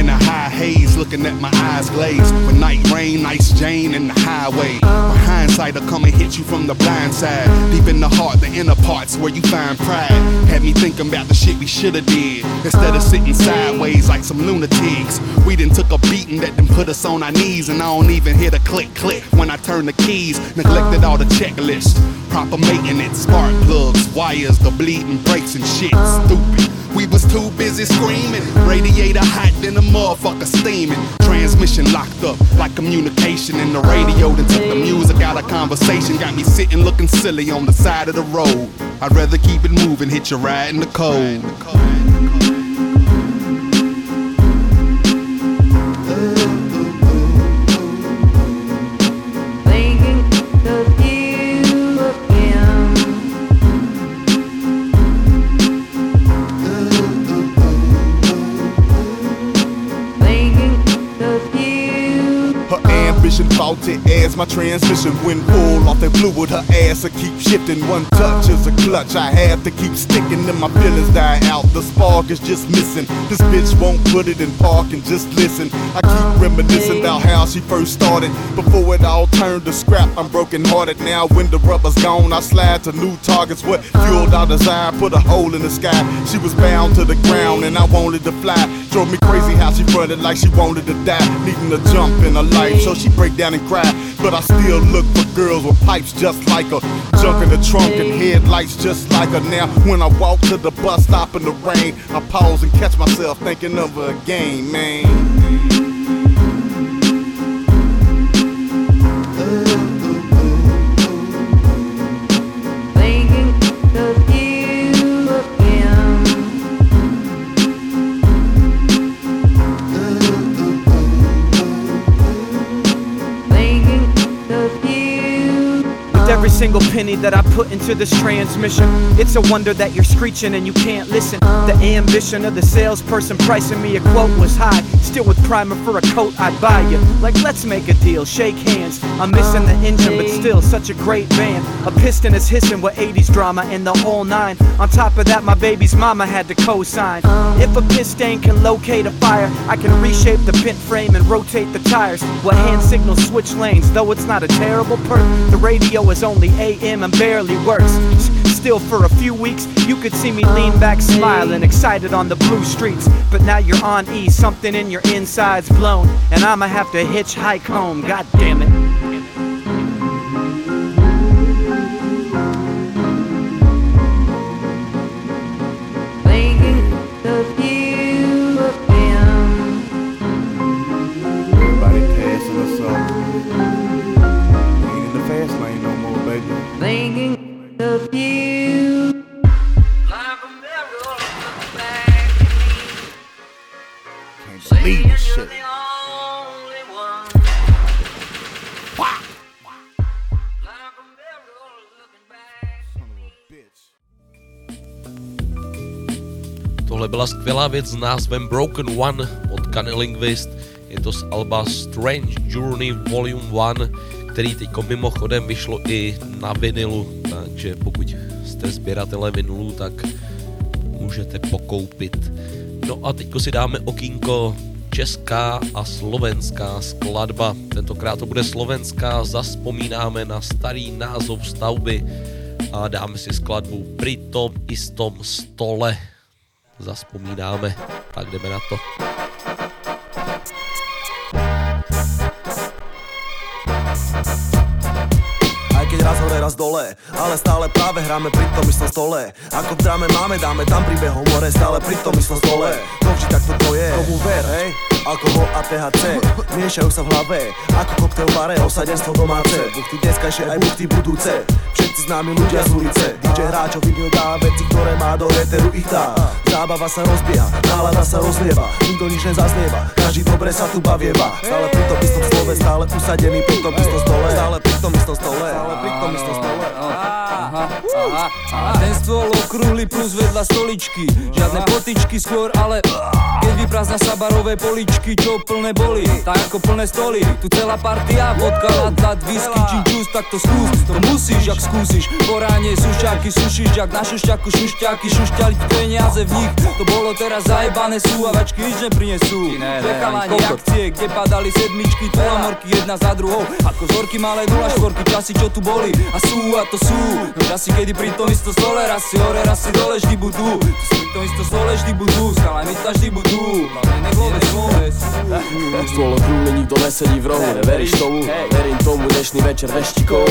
In a high haze, looking at my eyes glazed. With night rain, nice Jane in the highway. With hindsight, will come and hit you from the blind side. Deep in the heart, the inner parts where you find pride. Had me thinking about the shit we shoulda did. Instead of sitting sideways like some lunatics. We done took a beating that done put us on our knees. And I don't even hear the click click when I turn the keys. Neglected all the checklists. Proper maintenance, spark plugs, wires, the bleeding brakes and shit. Stupid. We was too busy screaming. Radiator hot, then the motherfucker steaming. Transmission locked up like communication in the radio. Then took the music out of conversation. Got me sitting looking silly on the side of the road. I'd rather keep it moving, hit your ride in the cold. Transmission went full off that fluid. Her ass will keep shifting. One touch is a clutch. I have to keep sticking. Then my feelings die out. The spark is just missing. This bitch won't put it in park and just listen. I keep reminiscing about how she first started. Before it all turned to scrap, I'm broken hearted. Now when the rubber's gone, I slide to new targets. What uh-huh. fueled our desire? Put a hole in the sky. She was bound to the ground and I wanted to fly. Drove me crazy uh-huh. how she fronted like she wanted to die. Needing a jump in her life, so she break down and cry. But I still look for girls with pipes just like her. Junk in the trunk and headlights just like her. Now when I walk to the bus stop in the rain, I pause and catch myself thinking of her again, man. Single penny that I put into this transmission, it's a wonder that you're screeching and you can't listen. The ambition of the salesperson pricing me a quote was high. Still with primer for a coat, I'd buy you. Like, let's make a deal, shake hands. I'm missing the engine, but still such a great band. A piston is hissing with 80s drama and the whole nine. On top of that, my baby's mama had to co sign. If a piston can locate a fire, I can reshape the pit frame and rotate the tires. What hand signals switch lanes, though it's not a terrible perk. The radio is only AM and barely works. Still, for a few weeks, you could see me lean back, smiling, excited on the blue streets. But now you're on E, something in your insides blown, and I'ma have to hitchhike home. God damn it. Skvělá věc s názvem Broken One od Cunnilinguist. Je to z Alba Strange Journey Volume 1, který teď mimochodem vyšlo i na vinilu, takže pokud jste sběratele vinilů, tak můžete pokoupit. No a teďko si dáme okýnko česká a slovenská skladba. Tentokrát to bude slovenská, zaspomínáme na starý název stavby a dáme si skladbu Pri tom istom stole. Zaspomínáme, tak jdeme na to. Aj keď raz hore, raz dole Ale stále práve hráme pri tom istom stole. Ako v dráme máme, dáme tam príbehom more Stále pri tom istom stole. To vždy takto to je. Komu ver, hej? Alkohol a THC Miešajú sa v hlave Ako koktel v bare, osadenstvo domáce. Buchty dneskajšie aj buchty budúce Všetci známi ľudia z ulice. DJ hráčov video dá veci, ktoré má do éteru ich dá Zábava sa rozbieha, nálada sa rozlieva Nikto nič nezaznieva, každý dobre sa tu bavieva Stále pri tom istom slove, stále usadený pri tom istom stole. Stále pri tom istom stole, stále pri tom istom stole Aha. Ten stôl okrúhly plus vedľa stoličky. Žiadne potičky skôr, ale keď vyprázdna sa barové poličky čo plné boli. Tak ako plné stoly, tu celá partia Vodka, latlat, whisky, gin juice Tak to skús, to musíš, ak skúsiš Po ráne sušťaky sušíš, jak na šušťaku šušťaky Šušťali peniaze v nich. To bolo teraz zajebané sú a vačky nič neprinesú. Prechalanie akcie, kde padali sedmičky Tulamorky jedna za druhou. Ako zorky malé 04 časy, čo tu boli. A sú a to sú. No časy, kedy pri tom isto stole Raz si hore, raz si dole, vždy budú. Tu pri tom isto stole, vždy budú. Skala mi vždy budú. Hlavne nevloves, vloves Stôl nikto nesedí v rohu. Neveríš tomu? Verím tomu, dnešný večer veštikov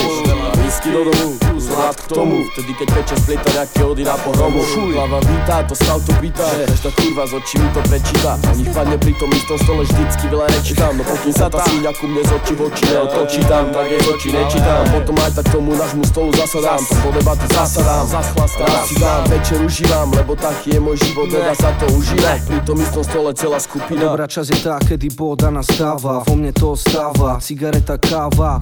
Whisky do domu, zlát k tomu Vtedy keď večer splita nejaké ody na pohromu Hlava vítá, to stav to pýta. Každá kurva z očí mi to prečíta A nich padne pri tom istom stole vždycky veľa nečítam No pokým sa tá síňa ku mne z očí v oči neotočí tam Tak jej z očí nečítam Potom aj tak tomu nášmu stolu zasadám. Tam po debaty zasadám, zaschlastám si dám, večer užívam Lebo taký je môj život, nedá sa to užívať Pri tom istom stole celá skupina. Dobrá čas je tá, kedy boda nastáva. Vo mne to ostáva, cigareta, káva.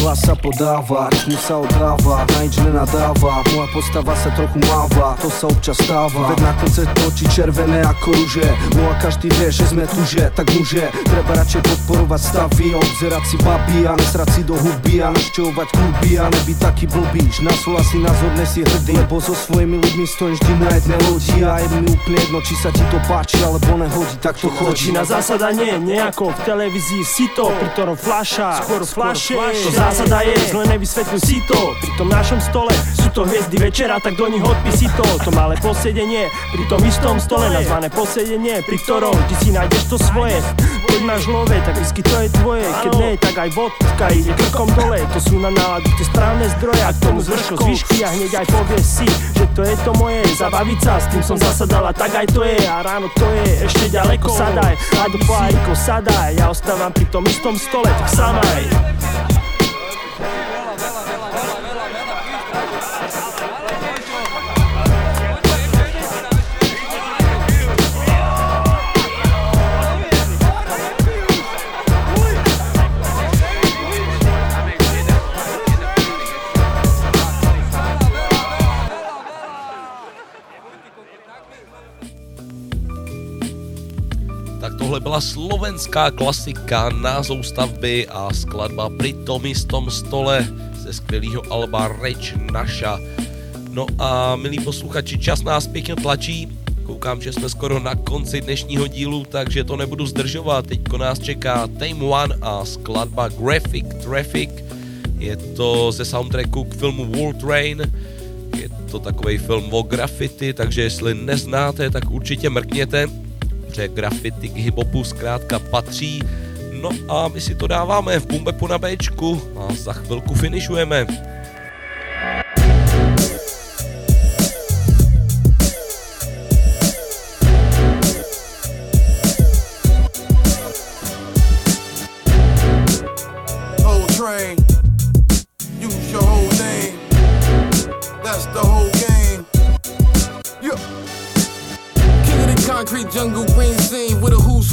Hlas sa podáva, rytmus sa oddáva Na nič nenadáva, moja postava sa trochu máva To sa občas stáva, veď na koncert oči červené ako ruže No a každý vie, že sme tu, že tak muže Treba radšej podporovať stavy a obzerať si baby A nesrať si do huby a našťovať kluby A nebyť taký blbíš, na si názor si hrdý Lebo so svojimi ľuďmi stojím vždy na jednej lodi A je mi úplne jedno, či sa ti to páči alebo nehodí, tak to chodí. Začína zásada nie, nejako v televízii si to Pri ktorom flaša, skôr flaše. To zásada je, zle nevysvetľuj si to Pri tom našom stole sú to hviezdy večera Tak do nich odpí si to. To malé posedenie, pri tom istom stole Nazvané posedenie, pri ktorom ty si nájdeš to svoje Keď máš love, tak whisky to je tvoje. Keď nie, tak aj vodka ide krkom dole. To sú na náladu tie správne zdroje A k tomu zvrško zvyšky a hneď aj povieš si Že to je to moje, zabaviť sa S tým som zasadala, tak aj to je. A ráno to je ešte ďaleko Sadaj, a do poáriko sadaj. Ja ostávam pri tom istom stole, tak samaj tohle byla slovenská klasika, názov stavby a skladba Pri tom istom stole ze skvělého alba Reč Naša. No a milí posluchači, čas nás pěkně tlačí. Koukám, že jsme skoro na konci dnešního dílu, takže to nebudu zdržovat. Teďko nás čeká Time One a skladba Graphic Traffic. Je to ze soundtracku k filmu World Train. Je to takový film o graffiti, takže jestli neznáte, tak určitě mrkněte protože graffiti k hiphopu zkrátka patří. No a my si to dáváme v Bumbepu na Bčku a za chvilku finišujeme.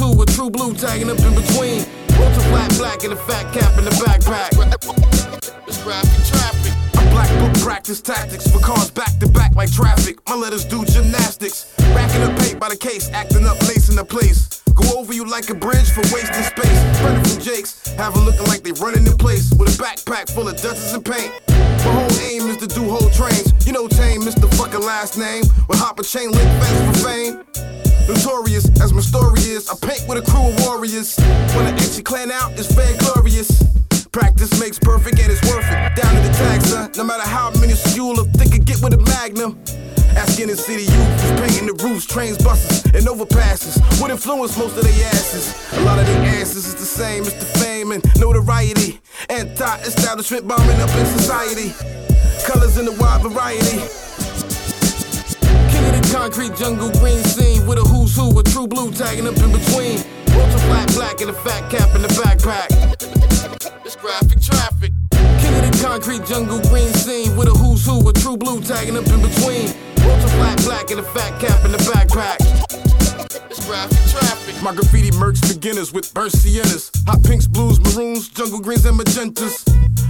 With a who, a true blue tagging up in between. Flat black and a fat cap in the backpack. It's traffic. I black book practice tactics for cars back to back like traffic. My letters do gymnastics. Racking up paint by the case, acting up, lacing the place. Go over you like a bridge for wasting space. Running from Jakes, have 'em looking like they running in place with a backpack full of dusters and paint. My whole aim is to do whole trains. You know, tame Mr. Fucking last name. With hop a chain link fence for fame. Notorious as my story is, I paint with a crew of warriors. When I exit clan out, it's fair glorious. Practice makes perfect and it's worth it. Down to the son. No matter how many you look thick and get with a magnum. Asking the city youth who's painting the roofs, trains, buses, and overpasses. What influence most of their asses? A lot of their asses is the same. It's the fame and notoriety. Anti-establishment bombing up in society. Colors in a wide variety. Concrete jungle, green scene with a who's who, a true blue tagging up in between. Ultra flat black and a fat cap in the backpack. It's graphic traffic. King of the concrete jungle, green scene with a who's who, a true blue tagging up in between. Ultra flat black and a fat cap in the backpack. It's graphic traffic. My graffiti mercs beginners with burst siennas. Hot pinks, blues, maroons, jungle greens, and magentas.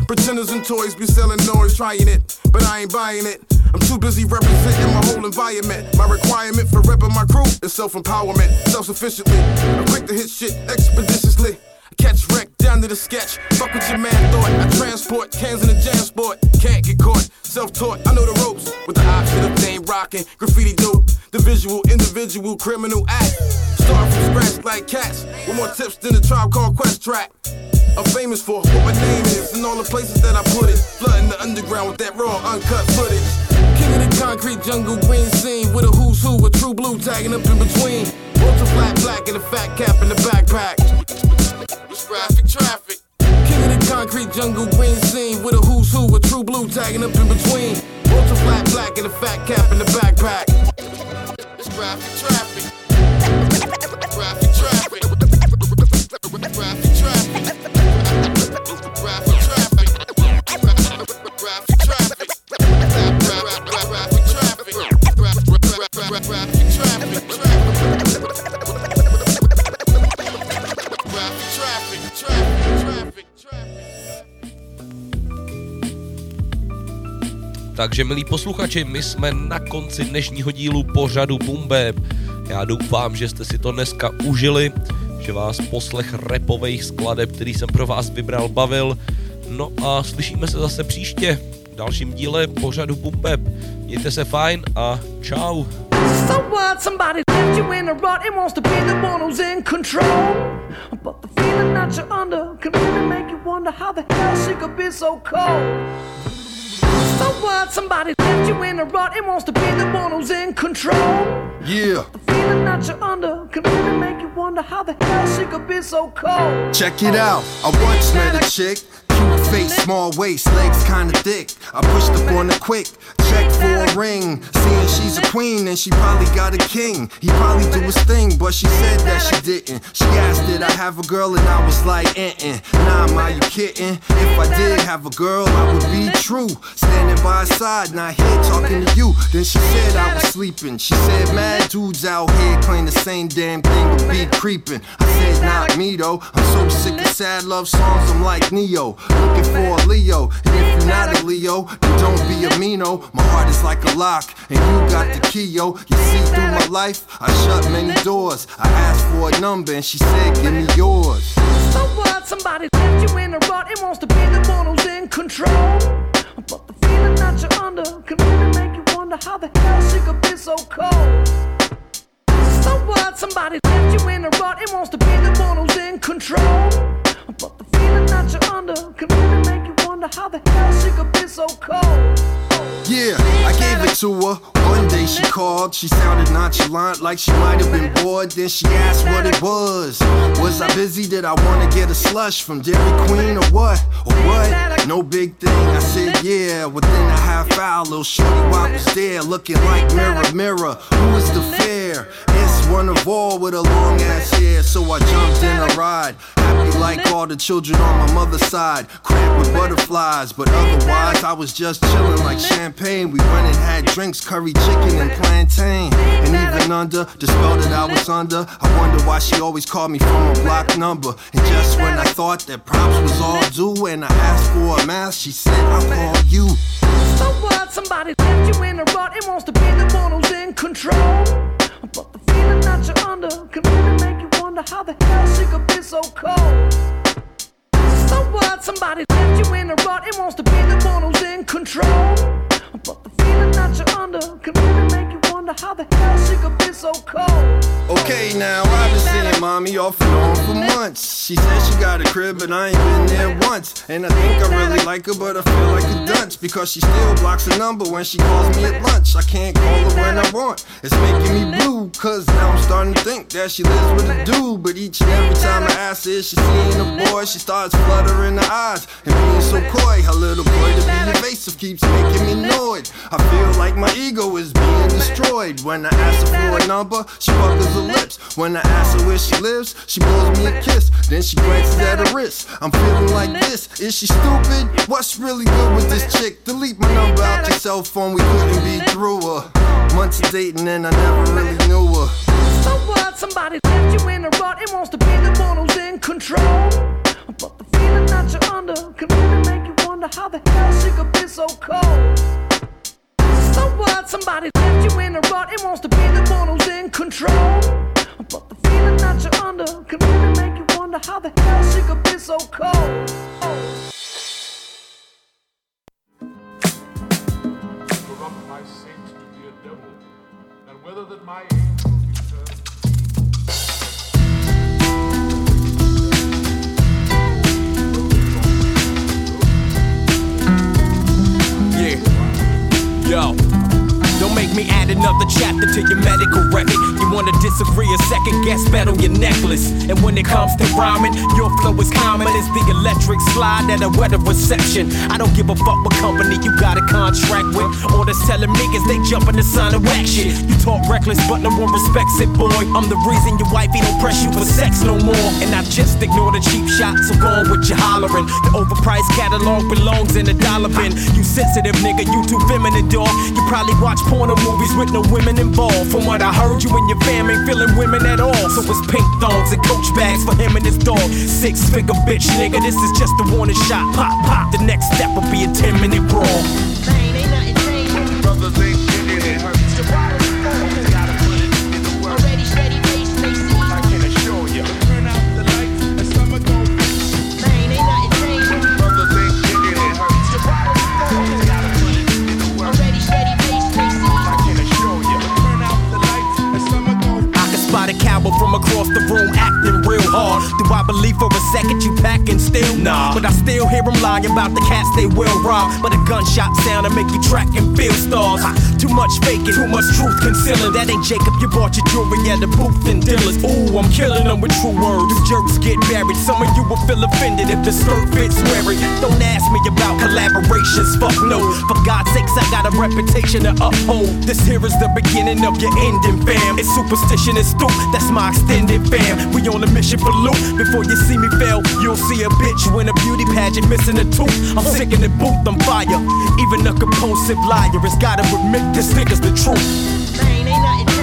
Pretenders and toys be selling noise, trying it, but I ain't buying it. I'm too busy representing my whole environment. My requirement for repping my crew is self empowerment, self sufficiently. I'm quick to hit shit expeditiously. I catch wreck down to the sketch. Fuck with your man thought. I transport cans in a jam sport. Can't get caught. Self taught. I know the ropes. With the option of name rocking. Graffiti dope. The visual, individual, criminal act. Start from scratch like cats. With more tips than the tribe called Quest Track. I'm famous for what my name is and all the places that I put it. Flooding the underground with that raw, uncut footage. King of the concrete jungle green scene with a who's who, a true blue tagging up in between. Ultra flat black and a fat cap in the backpack. It's graphic traffic. King of the concrete jungle green scene with a who's who, a true blue tagging up in between. Ultra flat black and a fat cap in the backpack. It's graphic traffic. Takže milí posluchači, my jsme na konci dnešního dílu pořadu Bumbeb. Já doufám, že jste si to dneska užili, že vás poslech repových skladeb, který jsem pro vás vybral, bavil. No a slyšíme se zase příště v dalším díle pořadu Bumbeb. Mějte se fajn a čau. So what? Somebody left you in a rut and wants to be the one who's in control. But the feeling that you're under can really make you wonder how the hell she could be so cold. So what? Somebody left you in a rut and wants to be the one who's in control. Yeah. The feeling that you're under can really make you wonder how the hell she could be so cold. Check it out. I once met a chick. Cute face, small waist, legs kinda thick. I pushed up on her quick. Check for a ring. Seeing she's a queen and she probably got a king. He probably do his thing, but she said that she didn't. She asked, Did I have a girl? And I was like, eh eh. Nah, am you kidding? If I did have a girl, I would be true. Standing by her side, not here talking to you. Then she said I was sleeping. She said, Mad dudes out here claim the same damn thing would be creeping. I said, Not me though. I'm so sick of sad love songs, I'm like Neo. Looking for a Leo. And if you're not a Leo, then don't be a Mino. My heart is like a lock, and you got the key, yo. You see through my life, I shut many doors. I asked for a number, and she said, Give me yours. So what? Somebody left you in a rut and wants to be the one who's in control. But the feeling that you're under can really make you wonder how the hell she could be so cold. So what? Somebody left you in a rut and wants to be the one who's in control. You're under can really make you wonder how the hell she could be so cold. Yeah, I gave it to her. One day she called, she sounded nonchalant, like she might have been bored. Then she asked what it was. Was I busy? Did I want to get a slush from Dairy Queen or what? Or what? No big thing. I said, yeah. Within a half hour, little shorty wop was there, looking like mirror, mirror. Who is the fair? One of all with a long ass hair. So I jumped in a ride. Happy like all the children on my mother's side. Cramped with butterflies, but otherwise I was just chilling like champagne. We went and had drinks, curry chicken and plantain. And even under the spell that I was under, I wonder why she always called me from a block number. And just when I thought that props was all due, and I asked for a mask, she said, I'll call you. So what? Somebody left you in a rut and wants to be the one who's in control. But the feeling that you're under can really make you wonder how the hell she could be so cold. So what? Somebody left you in a rut and wants to be the one who's in control. But the feeling that you're under can really make you wonder how the hell she could be so cold. Okay, now I've been seeing mommy off and on for months. She said she got a crib, but I ain't been there once. And I think I really like her, but I feel like a dunce because she still blocks a number when she calls me at lunch. I can't call her when I want. It's making me blue, cause now I'm starting to think that she lives with a dude. But each and every time I ask her she's seeing a boy, she starts fluttering her eyes and being so coy. Her little boy to be evasive keeps making me annoyed. I feel like my ego is being destroyed. When I ask her for a number, she puckers her lips. When I ask her where she lives, she blows me a kiss. Then she glances at her wrist. I'm feeling like this. Is she stupid? What's really good with this chick? Delete my number out your cell phone. We couldn't be through her. Months of dating and I never really knew her. So what? Somebody left you in a rut and wants to be the one who's in control. But the feeling that you're under can really make you wonder how the hell she could be so cold. So what? Somebody left you in a rut and wants to be the one who's in control. But the feeling that you're under can really make you wonder how the hell she could be so cold. Corrupt my saint to be a devil, and whether that my Yo. Don't make me add another chapter to your medical record. Wanna disagree a second guess bet on your necklace. And when it comes to rhyming, your flow is common as the electric slide at a weather reception. I don't give a fuck what company you got a contract with. Orders telling niggas they jumping the sign of whack shit. You talk reckless, but no one respects it, boy. I'm the reason your wifey don't press you for sex no more. And I just ignore the cheap shots, so go on with your hollering. The overpriced catalog belongs in the dollar bin. You sensitive nigga, you too feminine, dog. You probably watch porno movies with no women involved. From what I heard, you and your fam ain't feeling women at all. So it's pink thongs and coach bags for him and his dog. Six figure bitch, nigga, this is just a warning shot. Pop, pop, the next step will be a 10 minute brawl. Brothers ain't packing still? Nah. But I still hear them lying about the cats they will rob. But a gunshot sound to make you track and feel stars. Too much faking, too much truth concealing. That ain't Jacob, you bought your jewelry at the booth and dealers. Ooh, I'm killing them with true words. You jerks get buried. Some of you will feel offended if the skirt fits wearing. Don't ask me about collaborations, fuck no. For God's sakes, I got a reputation to uphold. This here is the beginning of your ending, fam. It's superstition and stoop, that's my extended fam. We on a mission for loot. Before you see me fail, you'll see a bitch win a beauty pageant missing a tooth. I'm sick in the booth, I'm fire. Even a compulsive liar has gotta admit this nigga's the truth. Man, ain't nothing.